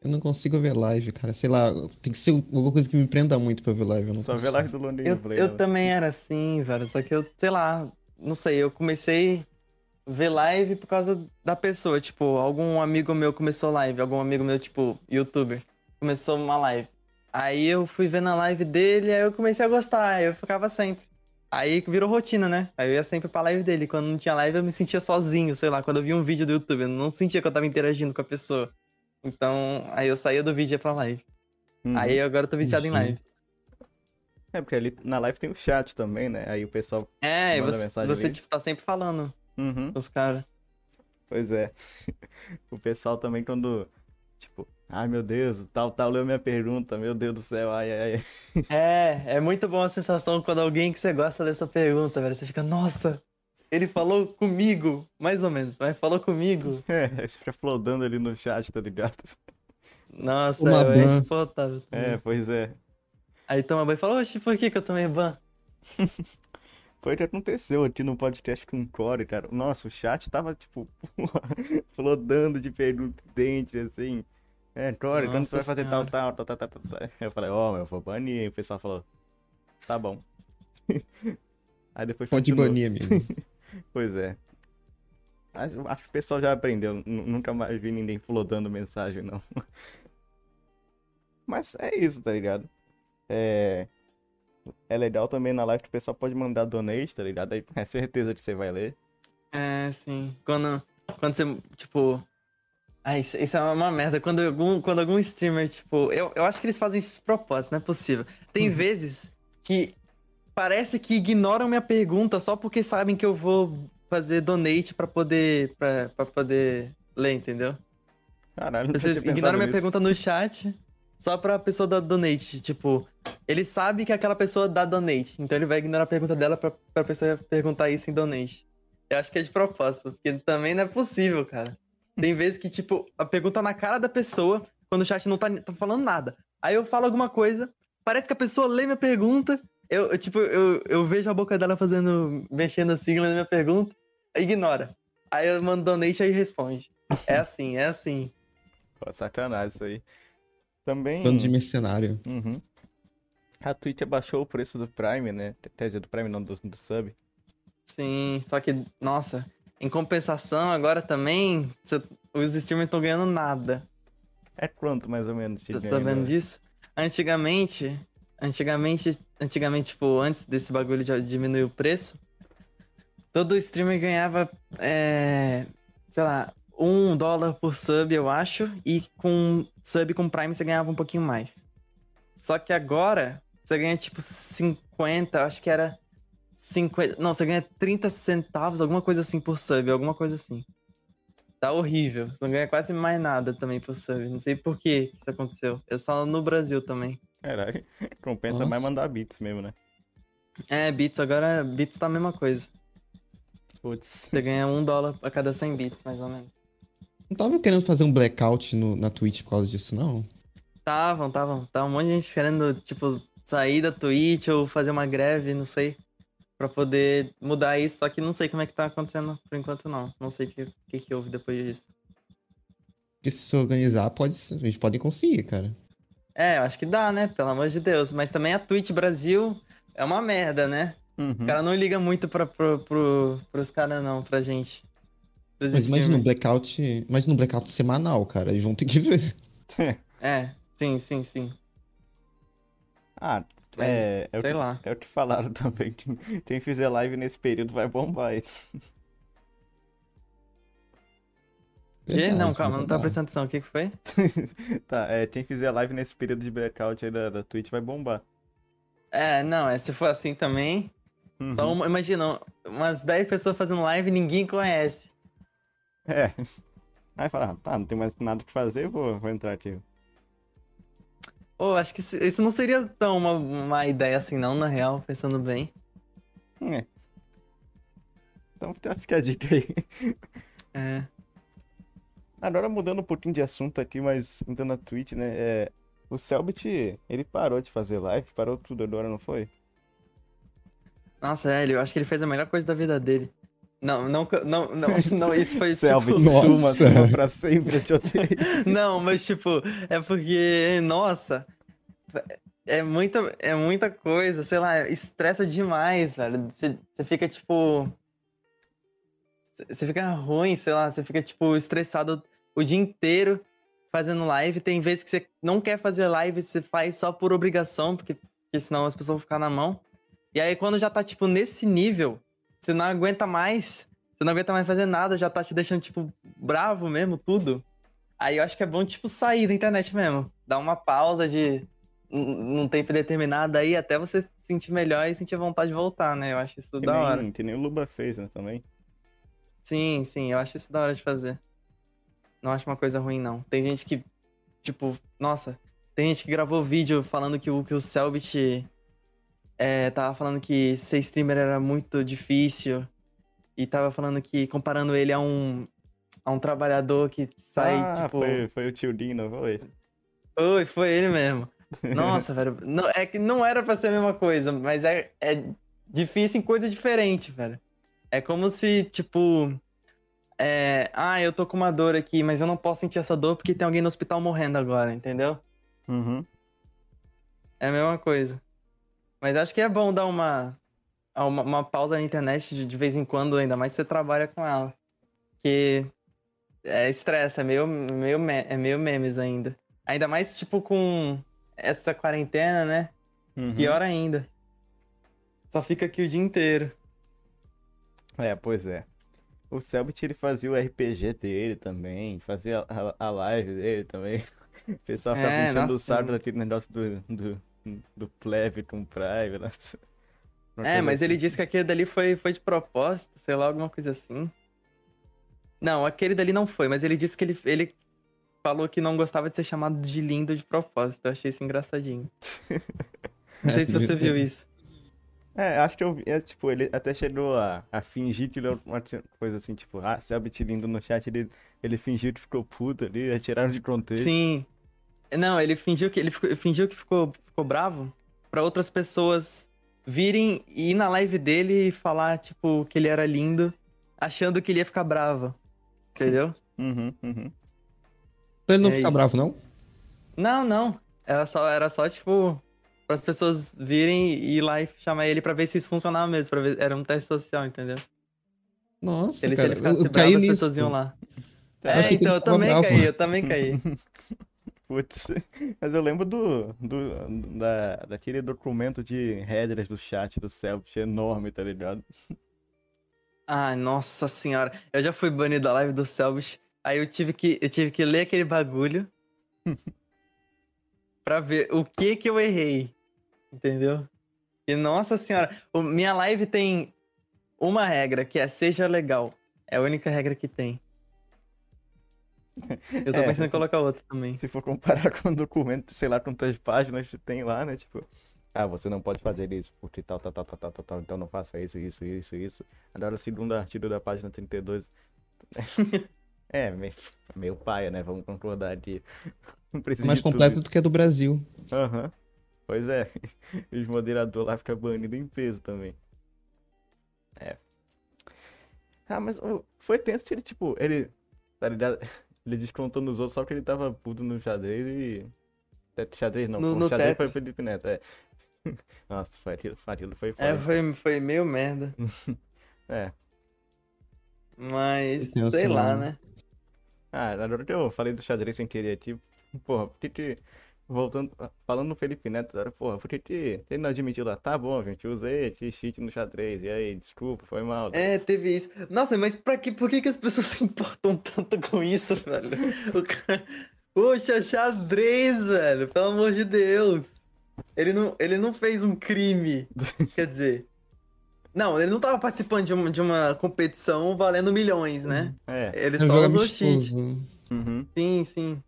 Eu não consigo ver live, cara. Sei lá, tem que ser alguma coisa que me prenda muito pra ver live. Eu não Só consigo. live do Londrina Eu, Play. eu né? também era assim, velho. Só que eu, sei lá, não sei, eu comecei a ver live por causa da pessoa. Tipo, algum amigo meu começou live, algum amigo meu, tipo, youtuber, começou uma live. Aí eu fui vendo a live dele, aí eu comecei a gostar, aí eu ficava sempre. Aí virou rotina, né? Aí eu ia sempre pra live dele. Quando não tinha live, eu me sentia sozinho, sei lá. Quando eu via um vídeo do YouTube, eu não sentia que eu tava interagindo com a pessoa. Então, aí eu saía do vídeo e ia pra live. Uhum. Aí agora eu tô viciado em live. É, porque ali na live tem o chat também, né? Aí o pessoal. É, Manda você, mensagem você ali. tipo, tá sempre falando Uhum, com os caras. pois é. O pessoal também quando. Tipo, ai meu Deus, tal, tal, leu minha pergunta, meu Deus do céu, ai, ai, ai. É, é muito bom a sensação quando alguém que você gosta dessa pergunta, velho. Você fica, nossa, ele falou comigo, mais ou menos, mas falou comigo. É, você fica flodando ali no chat, tá ligado? Nossa, Uma é ban. insuportável. É, pois é. Aí toma banho e fala, oxe, por que que eu tomei ban? Foi o que aconteceu aqui no podcast com o Core, cara. Nossa, o chat tava, tipo, flodando de pergunta dente, assim. É, Core, quando você vai fazer tal, tal, tal, tal, tal, tal. Eu falei, ó, meu, eu vou banir. O pessoal falou, tá bom. Aí depois Pode continuou. banir, amigo. Pois é. Acho, acho que o pessoal já aprendeu. Nunca mais vi ninguém flodando mensagem, não. Mas é isso, tá ligado? É. É legal também na live que o pessoal pode mandar donate, tá ligado? Aí é certeza que você vai ler. É, sim. Quando, quando você, tipo, Ah, isso, isso é uma merda. Quando algum, quando algum streamer, tipo. Eu, eu acho que eles fazem isso de propósito, não é possível. Tem vezes que parece que ignoram minha pergunta só porque sabem que eu vou fazer donate pra poder. pra, pra poder ler, entendeu? Caralho, não Vocês ignoram minha nisso. pergunta no chat só pra pessoa dar donate. Tipo, ele sabe que aquela pessoa dá donate. Então ele vai ignorar a pergunta dela pra, pra pessoa perguntar isso em donate. Eu acho que é de propósito, porque também não é possível, cara. Tem vezes que, tipo, a pergunta na cara da pessoa, quando o chat não tá, tá falando nada. Aí eu falo alguma coisa, parece que a pessoa lê minha pergunta, eu, eu, tipo, eu, eu vejo a boca dela fazendo, mexendo assim, lendo minha pergunta, ignora. Aí eu mando donate e responde. É assim, é assim. Pô, sacanagem isso aí. Também. Bando de mercenário. Uhum. A Twitch abaixou o preço do Prime, né? Quer dizer, do Prime não, do, do sub. Sim, só que, nossa, em compensação, agora também, os streamers estão ganhando nada. É quanto mais ou menos? Tá sabendo né? disso? Antigamente, antigamente, antigamente, tipo, antes desse bagulho de diminuir o preço, todo streamer ganhava, é, sei lá, um dólar por sub, eu acho, e com sub com Prime você ganhava um pouquinho mais. Só que agora, você ganha tipo 50, acho que era 50, não, você ganha 30 centavos, alguma coisa assim por sub, alguma coisa assim. Tá horrível. Você não ganha quase mais nada também por sub. Não sei por que isso aconteceu. É só no Brasil também. Caralho, compensa Nossa. mais mandar bits mesmo, né? É, bits, agora bits tá a mesma coisa. Putz. Você ganha um dólar a cada 100 bits, mais ou menos. Não tava querendo fazer um blackout no- na Twitch por causa disso, não? Estavam, estavam. Tá um monte de gente querendo, tipo, sair da Twitch ou fazer uma greve, não sei. Pra poder mudar isso. Só que não sei como é que tá acontecendo por enquanto, não. Não sei o que, que, que houve depois disso. Porque se organizar, pode, a gente pode conseguir, cara. É, eu acho que dá, né? Pelo amor de Deus. Mas também a Twitch Brasil é uma merda, né? Uhum. Os caras não ligam muito pra, pro, pro, pros caras, não, pra gente. Pros Mas imagina um blackout. Imagina um blackout semanal, cara. Eles vão ter que ver. É, sim, sim, sim. ah, Mas, é, é, o sei que, lá. é o que falaram também. Quem, quem fizer live nesse período vai bombar. Quê? Verdade, Não, calma, não tá verdade. prestando atenção. O que que foi? tá, é, quem fizer live nesse período de blackout aí da, da Twitch vai bombar. É, não, é, se for assim também. Uhum. Só uma, imagina, umas 10 pessoas fazendo live e ninguém conhece. É. Aí fala, ah, tá, não tem mais nada que fazer, vou, vou entrar aqui. Pô, acho que isso não seria tão uma, uma ideia assim, não, na real, pensando bem. É. Então fica, fica a dica aí. É. Agora mudando um pouquinho de assunto aqui, mas entrando na Twitch, né? É, o Selbit, ele parou de fazer live, parou tudo agora, não foi? Nossa, é, eu acho que ele fez a melhor coisa da vida dele. Não, não, não, não, não isso foi Selbit, tipo... Suma, suma pra sempre, eu te odeio. Não, mas tipo, é porque, nossa, é muita, é muita coisa, sei lá, estressa demais, velho. Você você fica tipo. Você fica ruim, sei lá, você fica tipo estressado o dia inteiro fazendo live. Tem vezes que você não quer fazer live, você faz só por obrigação, porque, porque senão as pessoas vão ficar na mão. E aí quando já tá tipo nesse nível, você não aguenta mais. Você não aguenta mais fazer nada, já tá te deixando, tipo, bravo mesmo, tudo. Aí eu acho que é bom, tipo, sair da internet mesmo. Dar uma pausa de num tempo determinado aí, até você se sentir melhor e sentir vontade de voltar, né? Eu acho isso Que da hora. nem, que nem o Luba fez, né, também. Sim, sim, eu acho isso da hora de fazer. Não acho uma coisa ruim, não. Tem gente que, tipo, nossa, tem gente que gravou vídeo falando que o, que o Selbit é, tava falando que ser streamer era muito difícil. E tava falando que, comparando ele a um, a um trabalhador que sai, ah, tipo. foi, foi o tio Dino, foi. Foi, foi ele mesmo. Nossa, velho. Não, é que não era pra ser a mesma coisa, mas é, é difícil em coisa diferente, velho. É como se, tipo. É, ah, eu tô com uma dor aqui, mas eu não posso sentir essa dor porque tem alguém no hospital morrendo agora, entendeu? Uhum. É a mesma coisa. Mas acho que é bom dar uma, uma, uma pausa na internet de, de vez em quando, ainda mais se você trabalha com ela. Porque é estresse, é meio, meio, me- é meio memes ainda. Ainda mais, tipo, com essa quarentena, né? Uhum. Pior ainda. Só fica aqui o dia inteiro. É, pois é. o Selbit ele fazia o RPG dele também, fazia a, a live dele também. O pessoal ficava É, enchendo o saco daquele negócio do, do, do plebe com private. nossa. Uma É, mas ele assim. disse que aquele dali foi, foi de propósito, sei lá, alguma coisa assim. Não, aquele dali não foi, mas ele disse que ele, ele falou que não gostava de ser chamado de lindo de propósito. Eu achei isso engraçadinho. Não É, sei se você viu isso. É, acho que eu vi, é, tipo, ele até chegou a, a fingir que ele uma coisa assim, tipo, ah, Selbit lindo no chat, ele, ele fingiu que ficou puto ali, retiraram de contexto. Sim. Não, ele fingiu que ele ficou- fingiu que ficou, ficou bravo pra outras pessoas virem e ir na live dele e falar, tipo, que ele era lindo, achando que ele ia ficar bravo. Entendeu? Uhum, uhum. Então ele não É fica isso. bravo, não? Não, não. Era só, era só tipo, para as pessoas virem e ir lá e chamar ele pra ver se isso funcionava mesmo. Pra ver, era um teste social, entendeu? Nossa, Ele, se cara, ele ficasse eu, eu bravo, caí as nisso. pessoas iam lá. Eu É, que então eu também bravo. caí, eu também caí. Putz, mas eu lembro do, do da, daquele documento de regras do chat do Selbit enorme, tá ligado? Ai, nossa senhora. Eu já fui banido da live do Selbit. Aí eu tive que, eu tive que ler aquele bagulho pra ver o que que eu errei. Entendeu? E nossa senhora, o- minha live tem uma regra, que é seja legal. É a única regra que tem. Eu tô É, pensando em colocar outra também. Se for comparar com o documento, sei lá quantas páginas tem lá, né? Tipo, ah, você não pode fazer isso, porque tal, tal, tal, tal, tal, tal, então não faça isso, isso, isso, isso. Agora, o segundo artigo da página 32. É, meio, meio paia, né? Vamos concordar aqui. Não precisa Mais de tudo completo isso. do que a do Brasil. Aham. Pois é. Os moderadores lá ficam banidos em peso também. É. Ah, mas foi tenso ele, tipo, ele. Tá ligado? Ele descontou nos outros só porque ele tava puto no xadrez e. Xadrez não, No- no xadrez foi Tetris. o Felipe Neto, é. Nossa, foi aquilo, foi aquilo, foi É, foda. foi, foi meio merda. É. Mas, Tenso, sei lá, né? Ah, agora que eu falei do xadrez sem querer aqui, porra, por que que. Voltando, falando no Felipe Neto, agora, porra, por que que ele não admitiu lá? Tá bom, gente, usei cheat no xadrez, e aí, desculpa, foi mal. É, teve isso. Nossa, mas pra que, por que, que as pessoas se importam tanto com isso, velho? O cara... Poxa, xadrez, velho, pelo amor de Deus. Ele não, ele não fez um crime, quer dizer. Não, ele não tava participando de uma, de uma competição valendo milhões, né? É. Ele É só usou cheat. amistoso. Uhum. Sim, sim.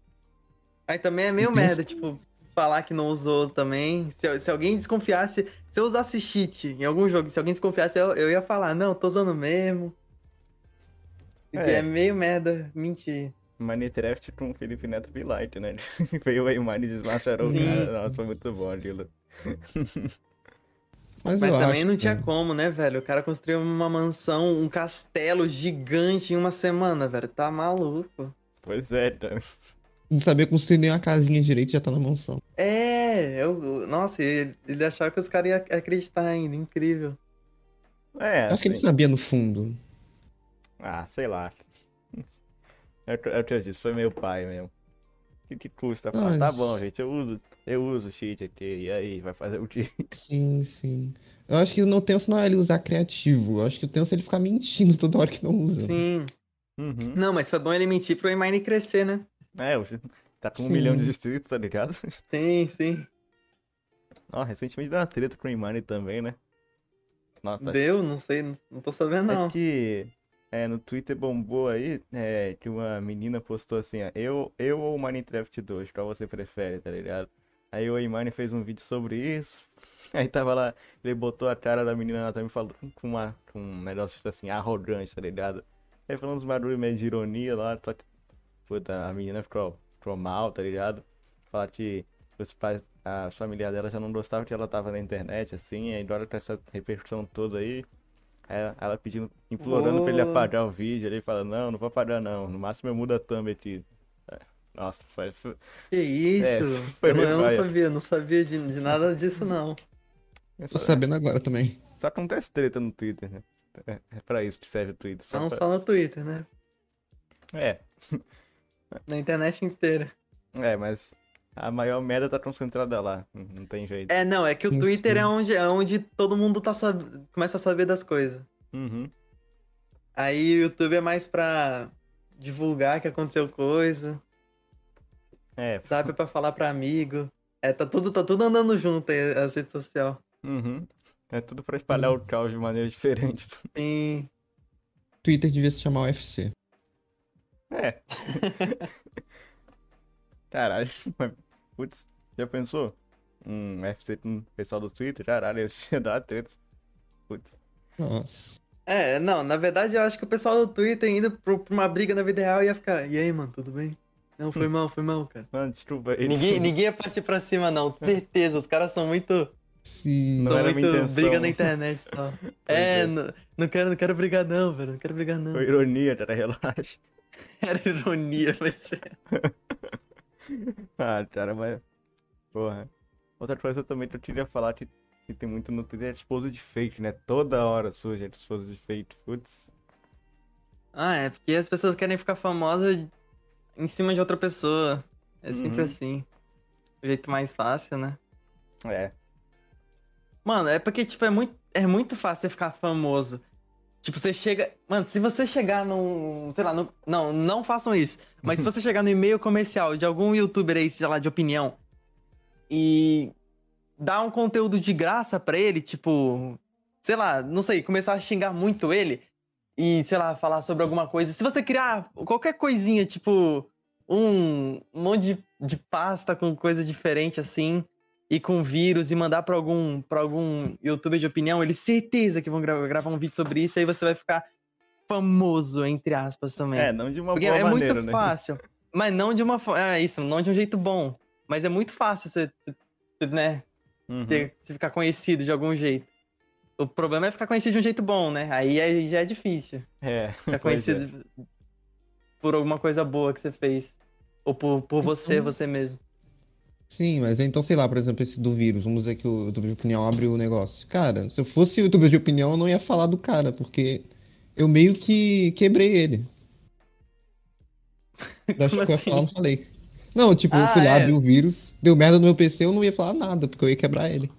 Aí também é meio merda, tipo, falar que não usou também. Se, se alguém desconfiasse, se eu usasse cheat em algum jogo, se alguém desconfiasse, eu, eu ia falar, não, tô usando mesmo. É. é, meio merda mentir. Minecraft com o Felipe Neto be light, né? Veio o Eymar e desmascarou o cara. Nossa, foi muito bom aquilo. Mas, Mas também não tinha cara. como, né, velho? O cara construiu uma mansão, um castelo gigante em uma semana, velho. Tá maluco. Pois é, cara. Não sabia construir nem uma casinha direito e já tá na mansão. É, eu, nossa, ele, ele achava que os caras iam acreditar ainda. Incrível. É, Acho que ele assim, sabia no fundo. Ah, sei lá. É o que- é o que eu disse, foi meu pai mesmo. O que, que custa? Falar, Mas- tá bom, gente, eu uso, eu uso o cheat aqui, e aí, vai fazer o quê? Sim, sim. Eu acho que no tenso não é ele usar criativo. Eu acho que o tenso é ele ficar mentindo toda hora que não usa. Sim. Uhum. Não, mas foi bom ele mentir pro Emine crescer, né? É, o- tá com um Sim. milhão de inscritos, tá ligado? Sim, sim. Ó, recentemente deu uma treta com o Imani também, né? Nossa, tá Deu? Não sei, não, tô sabendo, não. É que é, no Twitter bombou aí é, que uma menina postou assim, ó, eu, eu ou Minecraft 2, qual você prefere, tá ligado? Aí o Eimani fez um vídeo sobre isso, aí tava lá, ele botou a cara da menina lá também, falou com, uma, com um negócio assim, arrogante, tá ligado? Aí falando uns barulhos meio de ironia lá, só que, puta, a menina ficou, ficou mal, tá ligado? Falar que os pais, a família dela já não gostava que ela tava na internet, assim, aí agora com essa repercussão toda aí, ela, ela pedindo, implorando pra ele Oh. apagar o vídeo, ele fala, não, não vou apagar não, no máximo eu mudo a thumb aqui. É, Nossa, foi, foi- Que isso? É, foi eu, não, eu não sabia, não sabia de, de nada disso, não. Tô sabendo agora também. Só acontece treta no Twitter, né? É, é pra isso que serve o Twitter. Só Não pra- só no Twitter, né? É, Na internet inteira. é, mas a maior merda tá concentrada lá, não tem jeito. É, não, é que o Sim, Twitter sim. é onde, é onde todo mundo tá sab... começa a saber das coisas. Uhum. Aí o YouTube é mais pra divulgar que aconteceu coisa. É, é pra falar pra amigo. É, tá tudo, tá tudo andando junto aí, as redes sociais. uhum. É tudo pra espalhar o caos de maneira diferente. Sim. Twitter devia se chamar UFC. É. Caralho, mas, putz, já pensou? Um UFC com o pessoal do Twitter? Caralho, isso ia dar treta. Putz. Nossa. É, não, na verdade eu acho que o pessoal do Twitter indo pro- pra uma briga na vida real ia ficar. E aí, mano, tudo bem? Não, foi mal, foi mal, cara. Mano, desculpa aí. Ninguém, ninguém ia partir pra cima, não. Certeza, os caras são muito. Sim. Não era minha muito intenção. briga na internet só. é, é. não, não, quero, não quero brigar, não, velho. Não quero brigar, não. Foi ironia, cara, relaxa. Era ironia, mas. Ah, cara, mas. Porra. Outra coisa também que eu queria falar que, que tem muito no Twitter é esposa de fake, né? Toda hora surge esposa de fake. Putz. Ah, é porque as pessoas querem ficar famosas em cima de outra pessoa. É sempre Uhum. assim. O jeito mais fácil, né? É. Mano, é porque, tipo, é muito, é muito fácil você ficar famoso. Tipo, você chega. Mano, se você chegar num. Sei lá, não, não façam isso. Mas se você chegar no e-mail comercial de algum youtuber aí, sei lá, de opinião, e dar um conteúdo de graça pra ele, tipo. Sei lá, não sei, começar a xingar muito ele e, sei lá, falar sobre alguma coisa. Se você criar qualquer coisinha, tipo, um monte de, de pasta com coisa diferente assim e com vírus e mandar pra algum, pra algum youtuber de opinião, eles certeza que vão gra- gravar um vídeo sobre isso, aí você vai ficar famoso, entre aspas, também. É, não de uma Porque boa é maneira, muito né? fácil. Mas não de uma forma. É isso, não de um jeito bom. Mas é muito fácil você, você, né, Uhum. ter- você ficar conhecido de algum jeito. O problema é ficar conhecido de um jeito bom, né? Aí, aí já é difícil. É. Ficar pois é. conhecido por alguma coisa boa que você fez. Ou por, por você, Então- você mesmo. Sim, mas então, sei lá, por exemplo, esse do vírus. Vamos dizer que o youtuber de opinião abre o negócio. Cara, se eu fosse youtuber de opinião, eu não ia falar do cara, porque eu meio que quebrei ele. Eu acho Como que eu ia assim? falar, não falei. Não, tipo, eu Ah, fui lá, é. abri o vírus, deu merda no meu PC, eu não ia falar nada, porque eu ia quebrar ele.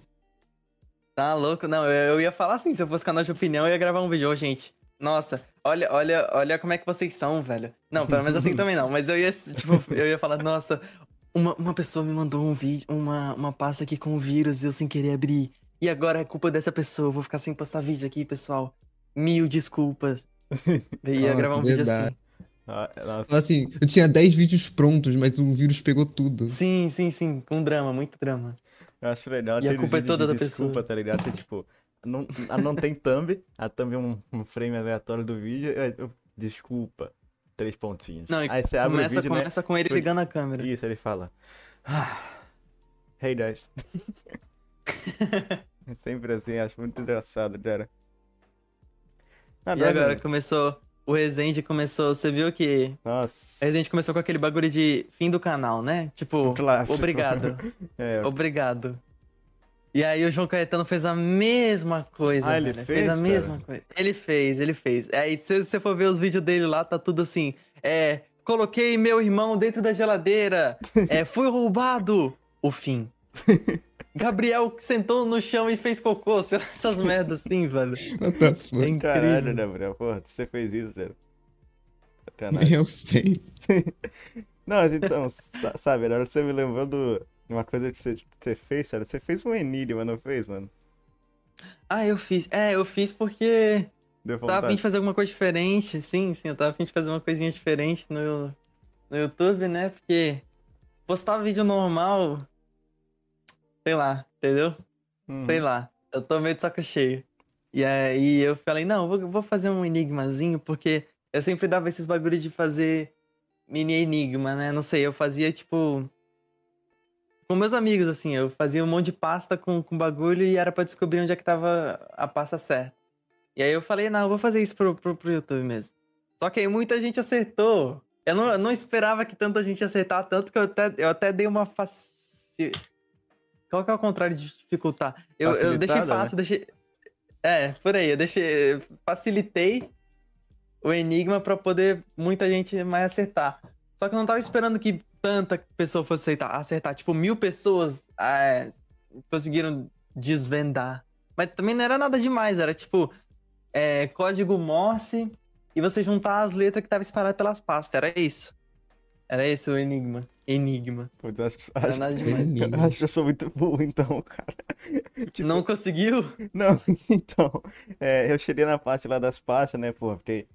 Tá louco? Não, eu eu ia falar assim, se eu fosse canal de opinião, eu ia gravar um vídeo. Ô, gente, nossa, olha, olha, olha como é que vocês são, velho. Não, pelo menos assim também não, mas eu ia, tipo, eu ia falar, nossa, uma, uma pessoa me mandou um vídeo, uma, uma pasta aqui com vírus, eu sem querer abrir. E agora é culpa dessa pessoa, eu vou ficar sem postar vídeo aqui, pessoal. Mil desculpas. Eu ia Nossa, gravar um vídeo verdade. assim. Ah, nossa. Então, Assim, eu tinha 10 vídeos prontos, mas o vírus pegou tudo. Sim, sim, sim, com drama, muito drama. Eu acho legal E a culpa é toda de da desculpa, pessoa. tá ligado? Que, tipo, não, não tem thumb, a thumb é um, um frame aleatório do vídeo, é, eu- desculpa, três pontinhos. Não, Aí você abre começa, o vídeo, né? começa com ele ligando a câmera. Isso, ele fala. "Ah, hey guys. é sempre assim, acho muito engraçado, cara. Ah, E agora começou. O Resende começou. Você viu que Nossa. A gente começou com aquele bagulho de fim do canal, né? Tipo, clássico. obrigado, É, obrigado. E aí o João Caetano fez a mesma coisa, Ah, ele velho. fez, a cara? mesma coisa. Ele fez, ele fez. Aí se você for ver os vídeos dele lá, tá tudo assim. É, coloquei meu irmão dentro da geladeira. É, fui roubado. O fim. Gabriel sentou no chão e fez cocô. sei lá, Essas merdas assim, velho. What the É fuck? Caralho, incrível. Gabriel, porra, você fez isso, velho. Sacanagem. Eu sei. Não, mas então, sa- sabe, agora você me lembrou do, uma coisa que você, fez, cara. Você fez um enigma, não fez, mano? Ah, eu fiz. É, eu fiz porque Deu Tava a fim vontade. de fazer alguma coisa diferente, sim, sim, eu tava a fim de fazer uma coisinha diferente no, no YouTube, né? Porque postar vídeo normal, sei lá, entendeu? Hum. Sei lá, eu tô meio de saco cheio. E aí eu falei, não, vou, vou fazer um enigmazinho, porque eu sempre dava esses bagulhos de fazer mini enigma, né? Não sei, eu fazia tipo. Com meus amigos, assim, eu fazia um monte de pasta com, com bagulho e era pra descobrir onde é que tava a pasta certa. E aí eu falei, não, eu vou fazer isso pro, pro, pro YouTube mesmo. Só que aí muita gente acertou. Eu não, eu não esperava que tanta gente acertar, tanto que eu até, eu até dei uma faci... Qual que é o contrário de dificultar? Eu, eu deixei né? fácil, deixei... É, por aí, eu deixei... Facilitei o enigma pra poder muita gente mais acertar. Só que eu não tava esperando que tanta pessoa fosse acertar. acertar. Tipo, mil pessoas é, conseguiram desvendar. Mas também não era nada demais, era tipo é, código Morse e você juntar as letras que estavam espalhadas pelas pastas. Era isso. Era esse o enigma. Enigma. Putz, acho, acho, nada demais. Enigma. acho que eu sou muito burro, então, cara. Tipo, Não conseguiu? Não, então, é, eu cheguei na parte lá das pastas, né, pô, fiquei,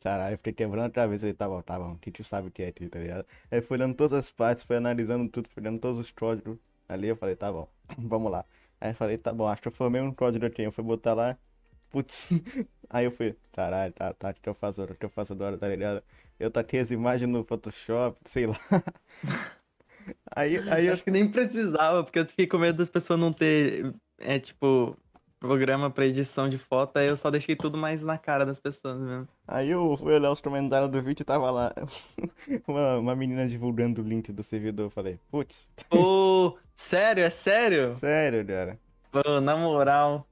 caralho, eu fiquei quebrando vez, aí tá bom, tá bom, tu sabe o que é aqui, tá ligado? Aí fui olhando todas as partes, fui analisando tudo, fui olhando todos os códigos ali, eu falei, tá bom, vamos lá. Aí eu falei, tá bom, acho que eu formei um código aqui, eu fui botar lá, putz, aí eu fui, caralho, tá, tá, o que eu faço agora, o que eu faço agora, tá ligado? Eu taquei as imagens no Photoshop, sei lá. Aí, aí eu Acho que nem precisava, porque eu fiquei com medo das pessoas não ter, é, tipo, programa pra edição de foto, aí eu só deixei tudo mais na cara das pessoas mesmo. Aí eu fui olhar os comentários do vídeo e tava lá uma, uma menina divulgando o link do servidor. Eu falei, putz, Ô, sério? É sério? sério, cara? Pô, na moral.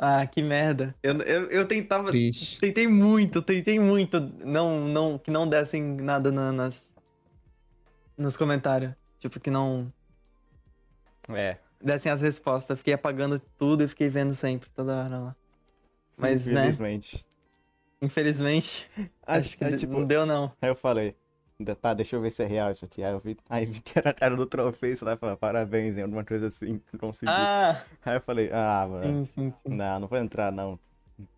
Ah, que merda. Eu, eu, eu tentava. Triste. Tentei muito, tentei muito não, não, que não dessem nada na- nas, nos comentários. Tipo, que não É. dessem as respostas. Fiquei apagando tudo e fiquei vendo sempre, toda hora lá. Mas, né? Infelizmente. Infelizmente, Aí, acho que de- tipo, não deu não. aí eu falei, "Da- tá, deixa eu ver se é real isso aqui. Aí eu vi, aí vi que era a cara do Trollface lá e falei, parabéns, hein, alguma coisa assim, consegui. Ah, Aí eu falei, ah, mano, sim, sim, sim. não, não vou entrar não.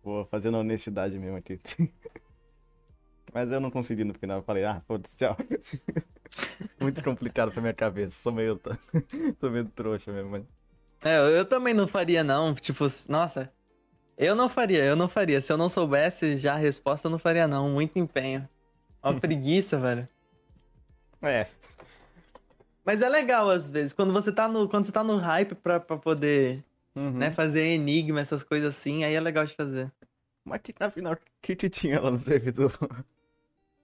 Vou fazer na honestidade mesmo aqui. Mas eu não consegui no final, eu falei, ah, foda-se, tchau. Muito complicado pra minha cabeça, sou meio, sou meio trouxa mesmo, mas... É, eu, também não faria não, tipo, nossa. Eu não faria, eu não faria. Se eu não soubesse já a resposta, eu não faria não. Muito empenho. Uma preguiça, velho. É, Mas é legal às vezes, quando você tá no, quando você tá no hype pra, pra poder, uhum. né, fazer enigma, essas coisas assim, aí é legal de fazer. Mas que afinal, o que que tinha lá no servidor?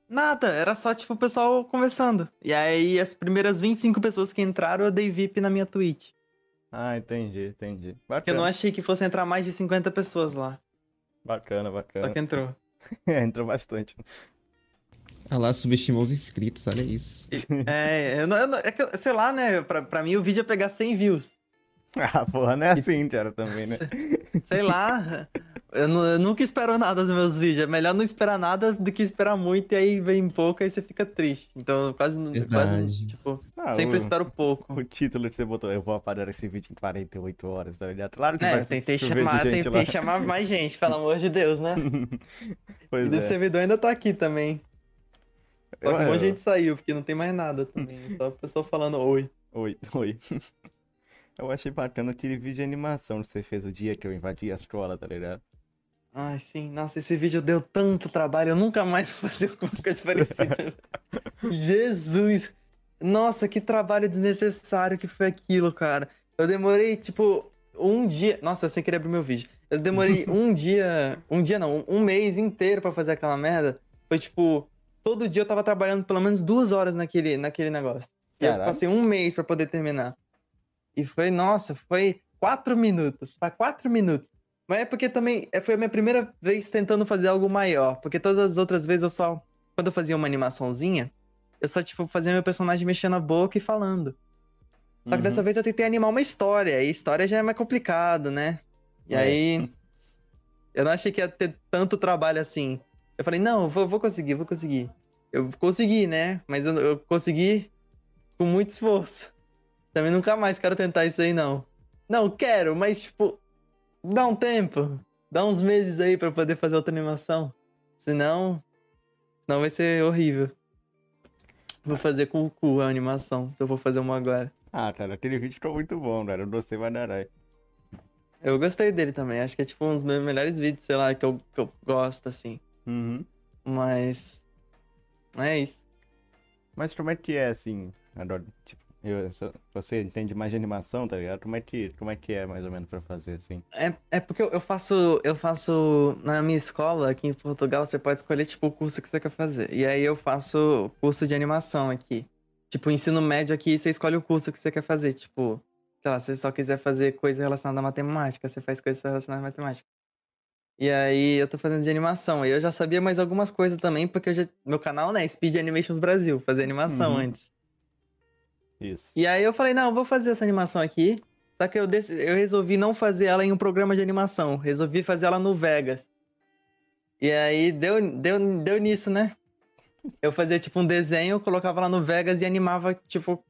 Nada, era só tipo o pessoal conversando. E aí as primeiras 25 pessoas que entraram, eu dei VIP na minha Twitch. Ah, entendi, entendi. Porque eu não Bacana, achei que fosse entrar mais de 50 pessoas lá. bacana, Só bacana. que entrou. É, entrou bastante. Ah lá, subestimou os inscritos, olha isso. É, eu não, eu não- é que, sei lá, né? Pra, pra mim o vídeo ia pegar 100 views. Ah, porra, não é assim, cara, também, né? Sei lá. Eu, nu- eu nunca espero nada dos meus vídeos. É melhor não esperar nada do que esperar muito e aí vem pouco e você fica triste. Então eu quase não. Quase, tipo, Ah, sempre o, espero pouco. o título que você botou, eu vou apagar esse vídeo em 48 horas, tá ligado? Claro que É, vai eu tentei chamar, gente tentei lá. chamar mais gente, pelo amor de Deus, né? Pois e é. servidor ainda tá aqui também. Só que um monte de gente saiu, porque não tem mais nada também. Só a pessoa falando oi. Oi, oi. Eu achei bacana aquele vídeo de animação que você fez o dia que eu invadi a escola, tá ligado? Ai, sim. Nossa, esse vídeo deu tanto trabalho. Eu nunca mais vou fazer alguma coisa parecida. Jesus! Nossa, que trabalho desnecessário que foi aquilo, cara. Eu demorei, tipo, um dia. Nossa, eu sem querer abrir meu vídeo. Eu demorei um dia. Um dia não, um mês inteiro pra fazer aquela merda. Foi tipo. Todo dia eu tava trabalhando pelo menos duas horas naquele, naquele negócio. E eu passei um mês pra poder terminar. E foi, nossa, foi quatro minutos. Foi quatro minutos. Mas é porque também é, foi a minha primeira vez tentando fazer algo maior. Porque todas as outras vezes eu só. Quando eu fazia uma animaçãozinha, eu só, tipo, fazia meu personagem mexendo a boca e falando. Só que Uhum. dessa vez eu tentei animar uma história. E história já é mais complicado, né? E É. aí. Eu não achei que ia ter tanto trabalho assim. Eu falei, não, vou, vou conseguir, vou conseguir. Eu consegui, né? Mas eu, eu consegui com muito esforço. Também nunca mais quero tentar isso aí, não. Não, quero, mas, tipo, dá um tempo. Dá uns meses aí pra eu poder fazer outra animação. Senão. Senão vai ser horrível. Vou fazer com o cu a animação, se eu for fazer uma agora. Ah, cara, aquele vídeo ficou muito bom, cara. Eu gostei caralho. Eu gostei dele também. Acho que é tipo um dos meus melhores vídeos, sei lá, que eu, que eu gosto, assim. Uhum. Mas. É isso. Mas como é que é, assim, agora, tipo, eu, você entende mais de animação, tá ligado? Como é que, como é que é, mais ou menos, pra fazer, assim? É, é porque eu faço. Eu faço. Na minha escola, aqui em Portugal, você pode escolher, tipo, o curso que você quer fazer. E aí eu faço curso de animação aqui. Tipo, ensino médio aqui, você escolhe o curso que você quer fazer. Tipo, sei lá, se você só quiser fazer coisa relacionada à matemática, você faz coisa relacionada à matemática. E aí eu tô fazendo de animação. E eu já sabia mais algumas coisas também, porque eu já, meu canal, né, Speed Animations Brasil, fazer animação Uhum. antes. Isso. E aí eu falei, não, eu vou fazer essa animação aqui. Só que eu, eu resolvi não fazer ela em um programa de animação. Resolvi fazer ela no Vegas. E aí deu, deu, deu nisso, né? Eu fazia tipo um desenho, colocava lá no Vegas e animava, tipo,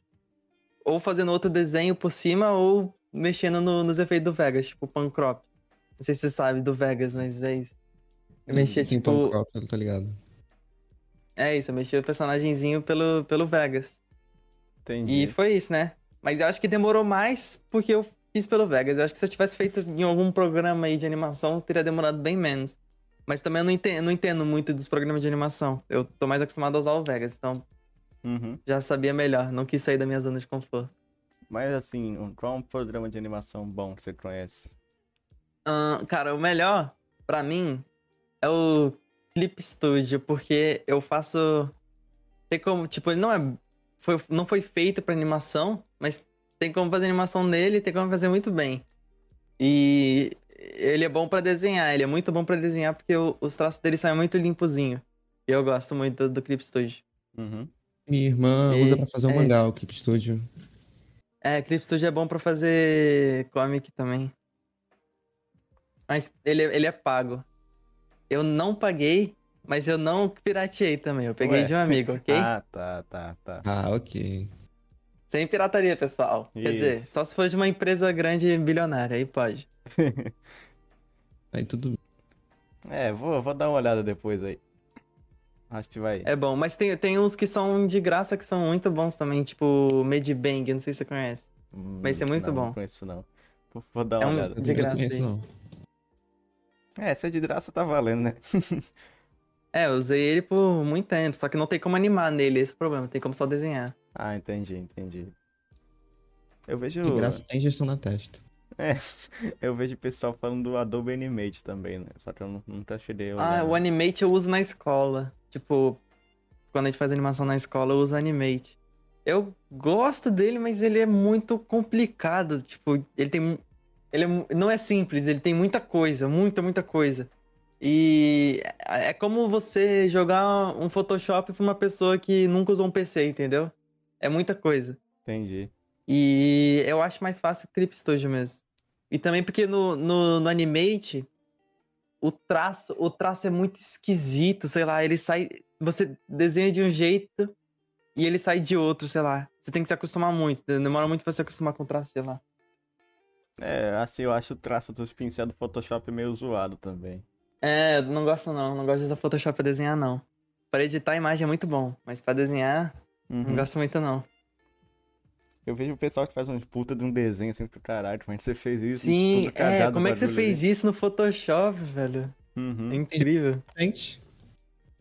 ou fazendo outro desenho por cima ou mexendo no- nos efeitos do Vegas, tipo pan crop. Não sei se você sabe do Vegas, mas é isso. Eu mexia, Tem tipo. pão crop, tá ligado? É isso, eu mexia o personagemzinho pelo, pelo Vegas. Entendi. E foi isso, né? Mas eu acho que demorou mais porque eu fiz pelo Vegas. Eu acho que se eu tivesse feito em algum programa aí de animação, teria demorado bem menos. Mas também eu não entendo, não entendo muito dos programas de animação. Eu tô mais acostumado a usar o Vegas, então Uhum. já sabia melhor. Não quis sair da minha zona de conforto. Mas assim, qual é um programa de animação bom que você conhece? Ahn, cara, o melhor, pra mim, é o Clip Studio, porque eu faço. Tem como, tipo, ele não é. Foi, não foi feito pra animação, mas tem como fazer animação nele, tem como fazer muito bem. E ele é bom pra desenhar, ele é muito bom pra desenhar porque o- os traços dele saem muito limpozinho. E eu gosto muito do Clip Studio. Uhum. Minha irmã E usa pra fazer um é mangá, isso. o Clip Studio. É, Clip Studio é bom pra fazer comic também. Mas ele, é- ele é pago. Eu não paguei, mas eu não pirateei também. Eu peguei Ué, de um amigo, ok? Ah, tá, tá, tá. Ah, ok. Sem pirataria, pessoal. Quer dizer, Isso. só se for de uma empresa grande bilionária, aí pode. Aí tudo. É, vou, vou dar uma olhada depois aí. Acho que vai. É bom, mas tem, tem uns que são de graça que são muito bons também, tipo Medibang, não sei se você conhece. Hum, vai ser muito não, bom. Não conheço não. Vou- Vou dar É uma um- olhada. De não graça conheço, aí. não. É, se é de graça tá valendo, né? É, eu usei ele por muito tempo, só que não tem como animar nele, esse é o problema, tem como só desenhar. Ah, entendi, entendi. Eu vejo. De graça tem injeção na testa. É, eu vejo o pessoal falando do Adobe Animate também, né? Só que eu não, nunca cheguei a Ah, o Animate eu uso na escola. Tipo, quando a gente faz animação na escola, eu uso o Animate. Eu gosto dele, mas ele é muito complicado. Tipo, ele tem. Ele é não é simples, ele tem muita coisa, muita, muita coisa. E é é como você jogar um Photoshop pra uma pessoa que nunca usou um PC, entendeu? É muita coisa. Entendi. E eu acho mais fácil o Clip Studio mesmo. E também porque no, no, no Animate, o traço, o traço é muito esquisito, sei lá, ele sai. Você desenha de um jeito e ele sai de outro, sei lá. Você tem que se acostumar muito. Demora muito pra se acostumar com o traço de lá. É, assim, eu acho o traço dos pincéis do Photoshop meio zoado também. É, não gosto não, não gosto de usar Photoshop pra desenhar, não. Pra editar a imagem é muito bom, mas pra desenhar, Uhum. não gosto muito não. Eu vejo o pessoal que faz uns puta de um desenho assim pro caralho, mas você fez isso. Sim, tudo é, como é que você fez isso no Photoshop, velho? Uhum. É incrível. Paint.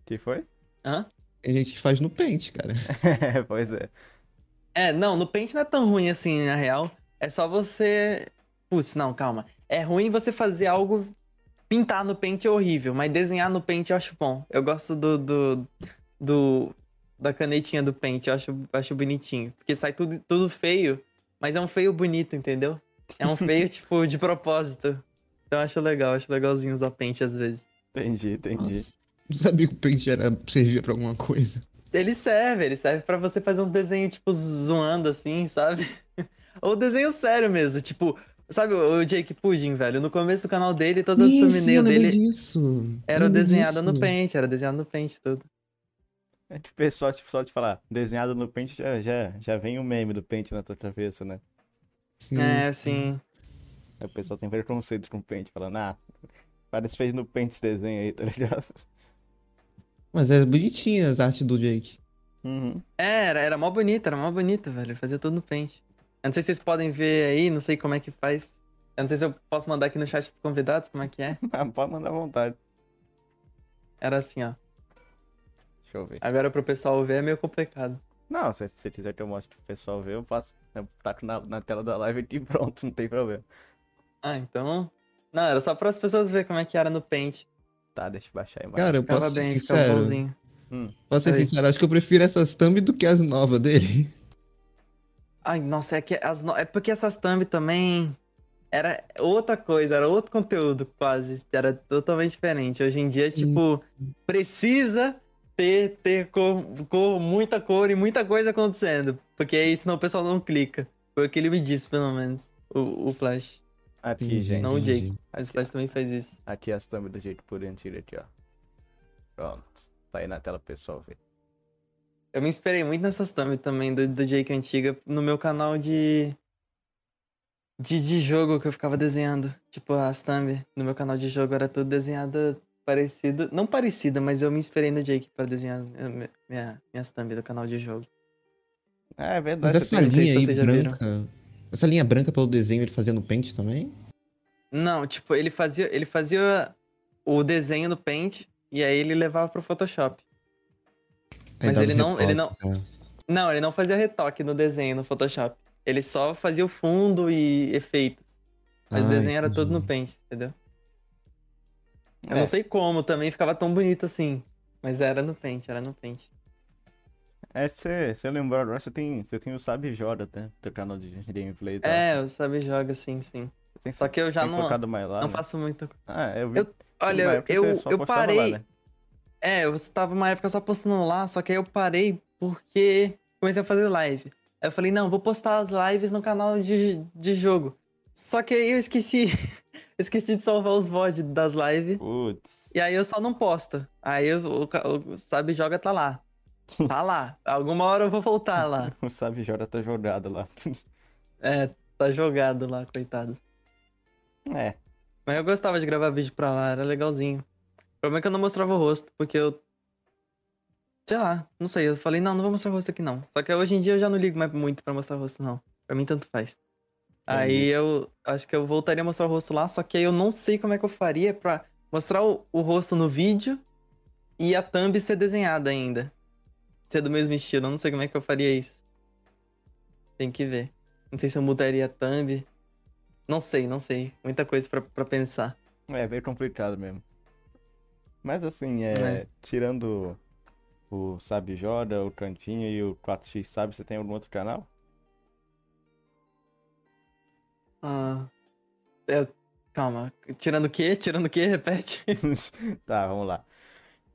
Que foi? Hã? A gente faz no Paint, cara. É, pois é. É, não, no Paint não é tão ruim assim, na real. É só você. Putz, não, calma. É ruim você fazer algo. Pintar no Paint é horrível, mas desenhar no Paint eu acho bom. Eu gosto do. do, do- da canetinha do Paint, eu acho, acho bonitinho. Porque sai tudo, tudo feio, mas é um feio bonito, entendeu? É um feio, tipo, de propósito. Então eu acho legal, acho legalzinho usar Paint às vezes. Entendi, entendi. Nossa. Não sabia que o Paint era, servia pra alguma coisa. Ele serve, ele serve pra você fazer uns desenhos, tipo, zoando assim, sabe? Ou desenho sério mesmo, tipo, sabe o o Jake Pudding, velho? No começo do canal dele, todas as thumbnails dele disso. Eram desenhadas no. Paint, era desenhado no Paint tudo. É tipo, pessoal, tipo, só de falar, desenhado no Paint já, já, já vem o meme do Paint na tua cabeça, né? Sim, é, sim. o pessoal tem preconceito com o Paint, falando, ah, parece que fez no Paint esse desenho aí, tá ligado? Mas é bonitinha as artes do Jake. Uhum. É, era, era mó bonito, era mó bonito, velho. Fazia tudo no Paint. Eu não sei se vocês podem ver aí, não sei como é que faz. Eu não sei se eu posso mandar aqui no chat dos convidados, como é que é. Ah, pode mandar à vontade. Era assim, ó. Deixa eu ver. Agora pro pessoal ver é meio complicado. Não, se você quiser que eu mostre pro pessoal ver, eu faço. Eu taco na, na tela da live e pronto, não tem problema. Ah, então. Não, era só para as pessoas verem como é que era no Paint. Tá, deixa eu baixar aí. Cara, eu posso ser bem, sincero. bonzinho. Posso ser Aí. sincero, acho que eu prefiro essas thumb do que as novas dele. Ai, nossa, é que as no- é porque essas thumb também era outra coisa, era outro conteúdo quase, era totalmente diferente. Hoje em dia, tipo, precisa ter, ter cor, cor, muita cor e muita coisa acontecendo, porque aí senão o pessoal não clica. Foi o que ele me disse, pelo menos, o, o Flash. Aqui, Entendi, gente. Não o. Jake. Mas o Flash também faz isso. Aqui as thumb do jeito por antigo aqui, ó. Pronto. Tá aí na tela pessoal ver. Eu me inspirei muito nessas thumb também do, do Jake Antiga no meu canal de, de. de jogo que eu ficava desenhando. Tipo, as thumb no meu canal de jogo era tudo desenhada parecido. Não parecida, mas eu me inspirei no Jake pra desenhar minha, minha, minhas thumb do canal de jogo. É, é Mas verdade. essa tem- sei linha se aí já viram. branca. Essa linha branca pelo desenho ele fazia no Paint também? Não, tipo, ele fazia, ele fazia o desenho no Paint e aí ele levava pro Photoshop. Aí Mas ele não- ele não- retoques, é. Não, ele não fazia retoque no desenho no Photoshop. Ele só fazia o fundo e efeitos. Mas o Ah, desenho era todo no. Paint, entendeu? Eu É. não sei como também ficava tão bonito assim. Mas era no Paint, era no Paint. É, você, você lembrou agora, você tem, você tem o Sabe Joda, né? Teu canal de gameplay tal. É, eu sabe joga sim, sim. Tem, Só que eu já não, lá, não né? faço muito. Ah, eu vi. Eu- Olha, época eu, só eu postava lá, parei. né? É, eu tava uma época só postando lá, só que aí eu parei porque comecei a fazer live. Aí eu falei, não, vou postar as lives no canal de, de jogo. Só que aí eu esqueci. esqueci de salvar os VOD das lives. Putz. E aí eu só não posto. Aí eu- o, o Sabe Joga tá lá. Tá lá. Alguma hora eu vou voltar lá. O Sabe Joda tá jogado lá. É, tá jogado lá, coitado. é. Mas eu gostava de gravar vídeo pra lá, era legalzinho. O problema é que eu não mostrava o rosto, porque eu. Sei lá, não sei. Eu falei, não, não vou mostrar o rosto aqui não. Só que hoje em dia eu já não ligo mais muito pra mostrar o rosto, não. Pra mim tanto faz. Aí eu acho que eu voltaria a mostrar o rosto lá, só que aí eu não sei como é que eu faria pra mostrar o, o rosto no vídeo e a thumb ser desenhada ainda. Ser do mesmo estilo, eu não sei como é que eu faria isso. Tem que ver. Não sei se eu mudaria a thumb. Não sei, não sei. Muita coisa pra, pra pensar. É, bem complicado mesmo. Mas assim, é, É. tirando o Sabe Joda, o Cantinho e o 4x Sabe, você tem algum outro canal? Ah. é- calma. Tirando o quê? Tirando o quê? Repete. Tá, vamos lá.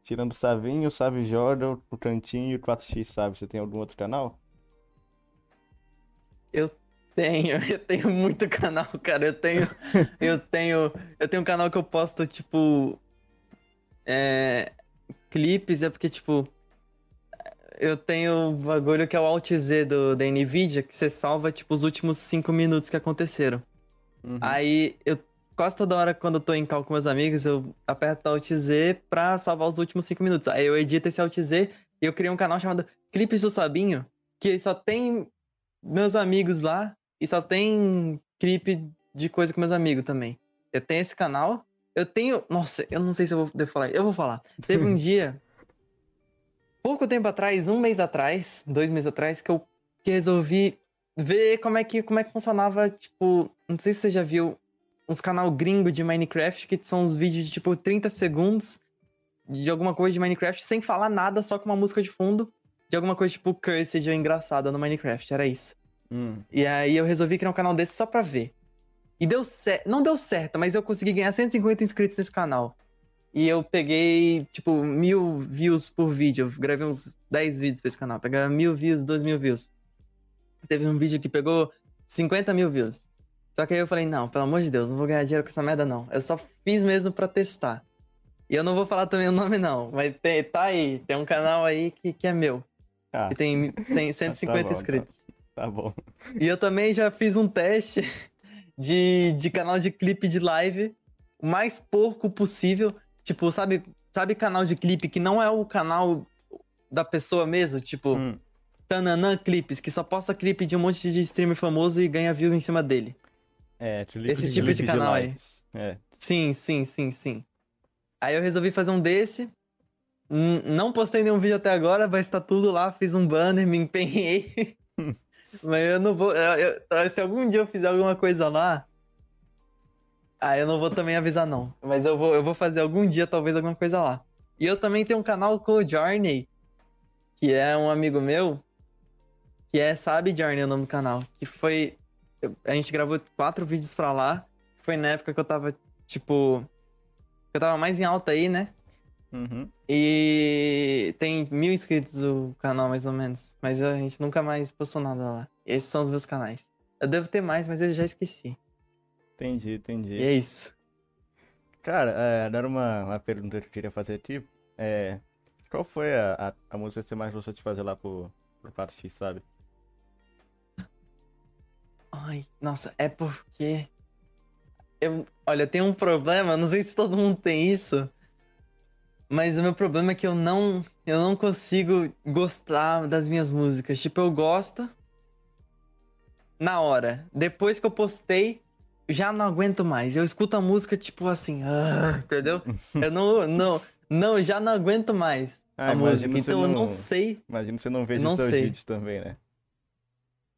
Tirando o Savinho, o Sabe Joda, o Cantinho e o 4x Sabe, você tem algum outro canal? Tenho, eu tenho muito canal, cara. Eu tenho. eu tenho. Eu tenho um canal que eu posto, tipo. É. Clipes, é porque, tipo. Eu tenho um bagulho que é o Alt Z do, da Nvidia, que você salva, tipo, os últimos cinco minutos que aconteceram. Uhum. Aí eu quase toda hora, quando eu tô em call com meus amigos, eu aperto Alt Z pra salvar os últimos cinco minutos. Aí eu edito esse Alt Z e eu criei um canal chamado Clipes do Sabinho, que só tem meus amigos lá e só tem clipe de coisa com meus amigos também. Eu tenho esse canal. Eu tenho. Nossa, eu não sei se eu vou devo falar. Eu vou falar. Teve um dia, pouco tempo atrás, um mês atrás, dois meses atrás, que eu que resolvi ver como é que, como é que funcionava, tipo, não sei se você já viu uns canal gringo de Minecraft, que são uns vídeos de, tipo, 30 segundos de alguma coisa de Minecraft, sem falar nada, só com uma música de fundo, de alguma coisa, tipo, cursed ou engraçada no Minecraft, era isso. Hum. E aí eu resolvi criar um canal desse só pra ver. E deu certo, não deu certo, mas eu consegui ganhar 150 inscritos nesse canal. E eu peguei, tipo, mil views por vídeo. Eu gravei uns 10 vídeos pra esse canal. Pegava mil views, dois mil views. Teve um vídeo que pegou 50 mil views. Só que aí eu falei, não, pelo amor de Deus, não vou ganhar dinheiro com essa merda, não. Eu só fiz mesmo pra testar. E eu não vou falar também o nome, não. Mas tem, tá aí, tem um canal aí que, que é meu. Ah, Que tem 100, 150 bom, tá. inscritos. tá bom. E eu também já fiz um teste de, de canal de clipe de live, o mais porco possível. Tipo, sabe, sabe canal de clipe que não é o canal da pessoa mesmo? Tipo, Hum. Tananã Clipes, que só posta clipe de um monte de streamer famoso e ganha views em cima dele. É, Esse tipo de canal aí. lives. É. Sim, sim, sim, sim. Aí eu resolvi fazer um desse. N- Não postei nenhum vídeo até agora, mas tá tudo lá. Fiz um banner, me empenhei. mas eu não vou. eu- eu- se algum dia eu fizer alguma coisa lá. Aí eu não vou também avisar, não. Mas eu vou, eu vou fazer algum dia, talvez, alguma coisa lá. E eu também tenho um canal com o Journey, que é um amigo meu. Que é Sabe Journey o nome do canal. Que foi. eu- A gente gravou quatro vídeos pra lá. Foi na época que eu tava, tipo. Eu tava mais em alta aí, né? Uhum. E tem mil inscritos o canal, mais ou menos. Mas a gente nunca mais postou nada lá. Esses são os meus canais. Eu devo ter mais, mas eu já esqueci. Entendi, entendi. E é isso. Cara, é, era uma, uma pergunta que eu queria fazer aqui. é. Qual foi a, a, a música que você mais gostou de fazer lá pro, pro 4X, sabe? Ai, nossa, é porque. Eu, olha, tenho um problema, não sei se todo mundo tem isso. Mas o meu problema é que eu não. Eu não consigo gostar das minhas músicas. Tipo, eu gosto. Na hora. Depois que eu postei, já não aguento mais. Eu escuto a música, tipo assim, ah, entendeu? Eu não, não, não, já não aguento mais Ah, a música. Então eu não- não sei. Imagino que você não veja Não seus sei. vídeos também, né?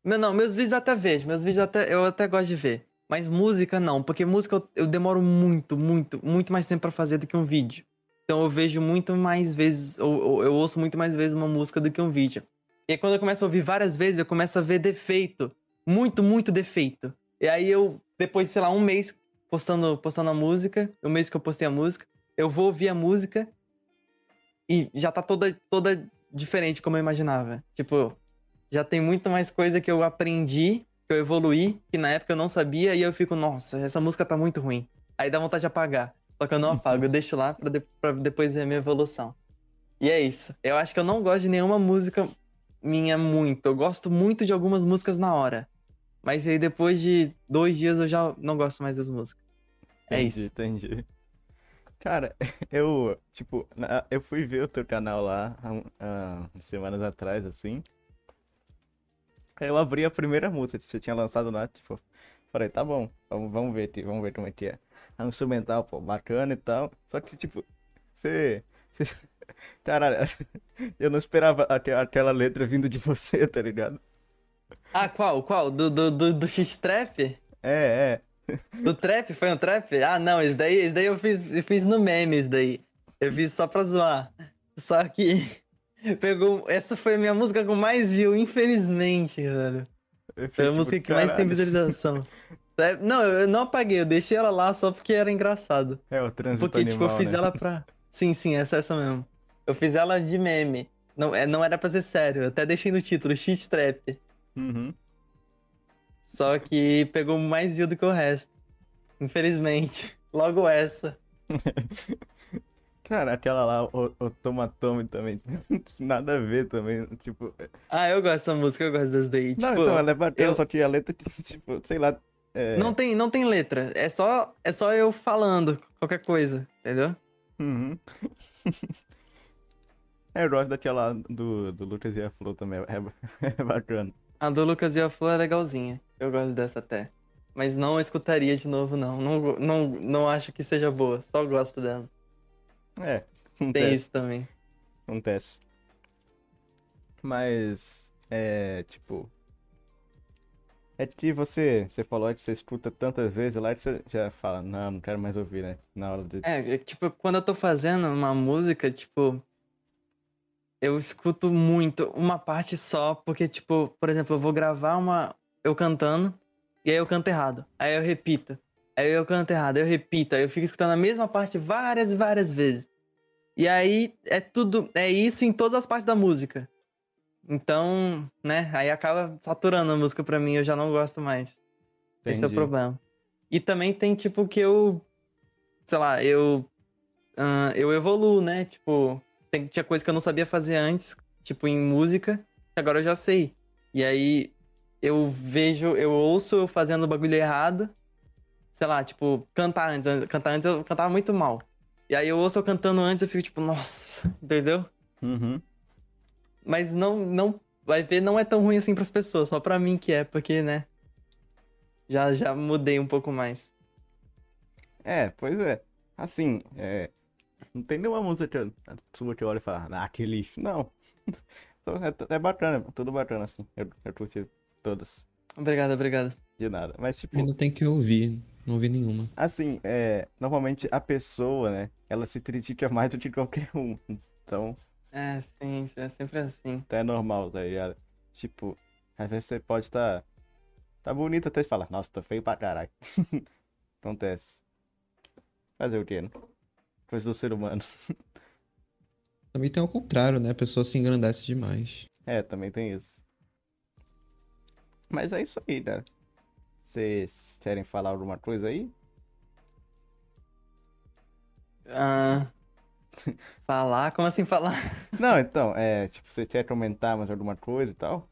Meu, não, meus vídeos eu até vejo, meus vídeos até, eu até gosto de ver. Mas música não, porque música eu, eu demoro muito, muito, muito mais tempo pra fazer do que um vídeo. Então eu vejo muito mais vezes, ou, eu ouço muito mais vezes uma música do que um vídeo. E aí quando eu começo a ouvir várias vezes, eu começo a ver defeito. Muito, muito defeito. E aí eu, depois, sei lá, um mês postando, postando a música, o mês que eu postei a música, eu vou ouvir a música e já tá toda, toda diferente como eu imaginava. Tipo, já tem muito mais coisa que eu aprendi, que eu evoluí, que na época eu não sabia, e eu fico, nossa, essa música tá muito ruim. Aí dá vontade de apagar. Só que eu não apago, eu deixo lá pra, de- pra depois ver a minha evolução. E é isso. Eu acho que eu não gosto de nenhuma música minha muito. Eu gosto muito de algumas músicas na hora. Mas aí depois de dois dias eu já não gosto mais das músicas. É Entendi, isso. entendi. Cara, eu, tipo, na- eu fui ver o teu canal lá há, há semanas atrás, assim. Aí eu abri a primeira música que você tinha lançado lá, tipo, falei, tá bom, vamos, vamos ver, vamos ver como é que é. É um instrumental, pô, bacana e tal. Só que, tipo, você. você- Caralho, eu não esperava aque- aquela letra vindo de você, tá ligado? Ah, qual? Qual? Do, do, do, do shit trap? É, é. Do trap? Foi um trap? Ah, não, esse daí, esse daí eu fiz, eu fiz no meme, esse daí. Eu fiz só pra zoar. Só que pegou. Essa foi a minha música com mais view, infelizmente, velho. Foi a tipo, música que mais tem caralho. visualização. É, Não, eu não apaguei, eu deixei ela lá só porque era engraçado. É, o trânsito Porque, tipo, eu animal, fiz né? ela pra. Sim, sim, essa, essa mesmo. Eu fiz ela de meme. Não, é, não era pra ser sério, eu até deixei no título, shit trap. Uhum. Só que pegou mais view do que o resto. Infelizmente. Logo essa. Cara, aquela lá, o, o Toma Tome também. Nada a ver também. Tipo. Ah, eu gosto dessa música, eu gosto das daí. Não, tipo, então, ela é bacana, eu- só que a letra, tipo, sei lá. É... não tem, não tem letra. É só, é só eu falando qualquer coisa, entendeu? Uhum. É, eu gosto daquela do, do Lucas e a Flor também. É, é bacana. A do Lucas e a Flor é legalzinha. Eu gosto dessa até. Mas não escutaria de novo, não. Não, não, não acho que seja boa. Só gosto dela. É, Tem acontece. isso também. Acontece. Mas, é, tipo. É que você, você falou que você escuta tantas vezes lá que você já fala, não, não quero mais ouvir, né? Na hora de. É, é, tipo, quando eu tô fazendo uma música, tipo. Eu escuto muito uma parte só, porque, tipo, por exemplo, eu vou gravar uma. Eu cantando, e aí eu canto errado. Aí eu repito. Aí eu canto errado, aí eu repito. Aí eu fico escutando a mesma parte várias e várias vezes. E aí é tudo. É isso em todas as partes da música. Então, né? Aí acaba saturando a música pra mim, eu já não gosto mais. Esse é o Entendi. problema. E também tem, tipo, que eu. Sei lá, eu. ah, eu evoluo, né? Tipo, tem, tinha coisa que eu não sabia fazer antes, tipo, em música, que agora eu já sei. E aí eu vejo, eu ouço eu fazendo o bagulho errado. Sei lá, tipo, cantar antes. Cantar antes eu cantava muito mal. E aí eu ouço eu cantando antes eu fico tipo, nossa, entendeu? Uhum. Mas não, não. Vai ver, não é tão ruim assim pras pessoas, só pra mim que é, porque, né? Já, já mudei um pouco mais. É, pois é. Assim, é. Não tem nenhuma música que eu- sua que eu olho e falo, ah, que lixo. Não. É, é bacana, tudo bacana, assim. Eu, eu curti todas. Obrigado, obrigado. De nada. Mas, tipo, Ainda tem que ouvir. Não ouvi nenhuma. assim, é. Normalmente a pessoa, né? Ela se critica mais do que qualquer um. Então, É, sim, é sempre assim. então é normal, tá ligado? Tipo, às vezes você pode estar. Tá, bonito até falar, nossa, tá feio pra caralho. Acontece. Fazer o quê, né? Coisa do ser humano. Também tem ao contrário, né? A pessoa se engrandece demais. É, também tem isso. Mas é isso aí, cara. Vocês querem falar alguma coisa aí? Ah, Falar? Como assim falar? Não, então, é, tipo, você quer comentar mais alguma coisa e tal?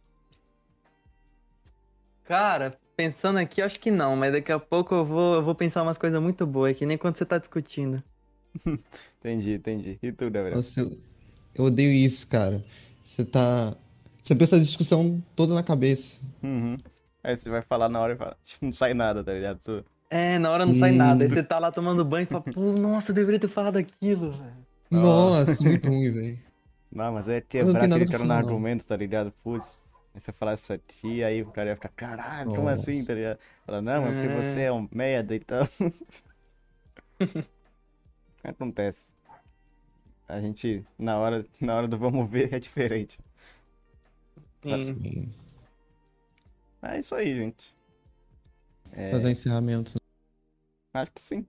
Cara, pensando aqui, acho que não, mas daqui a pouco eu vou, eu vou pensar umas coisas muito boas, que nem quando você tá discutindo. Entendi, entendi. E tu, Gabriel? Nossa, eu, eu odeio isso, cara. Você tá. Você pensa a discussão toda na cabeça. Uhum. Aí você vai falar na hora e fala, não sai nada, tá ligado? Tu- É, na hora não sai nada. Aí Hum. você tá lá tomando banho e fala, pô, nossa, eu deveria ter falado aquilo, velho. Nossa, muito ruim, velho. Não, mas é quebrar aquele cara no argumento, tá ligado? Putz, aí você falar isso aqui, aí o cara ia ficar, caralho, como assim, Nossa. tá ligado? Fala, não, é porque É. você é um merda, então. Acontece. A gente, na hora, na hora do vamos ver, é diferente. Sim. Sim. É isso aí, gente. É, Fazer encerramento. acho que sim.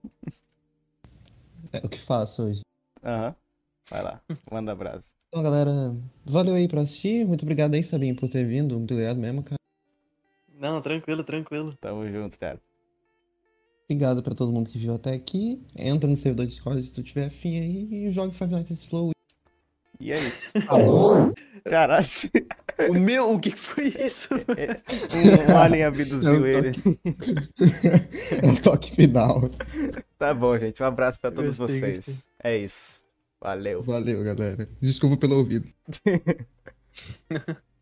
É o que faço hoje. Aham. Vai lá, manda abraço. Então, galera, valeu aí pra assistir. Muito obrigado aí, Sabinho, por ter vindo. Muito obrigado mesmo, cara. Não, tranquilo, tranquilo. Tamo junto, cara. Obrigado pra todo mundo que viu até aqui. Entra no servidor de Discord se tu tiver afim aí e jogue Five Nights at Flow. E é isso. Falou! Caralho, O meu, o que foi isso? um alien abduziu Eu tô ele. é o toque final. Tá bom, gente. Um abraço pra todos Gostei, vocês. gostei. É isso. Valeu. Valeu, galera. Desculpa pelo ouvido.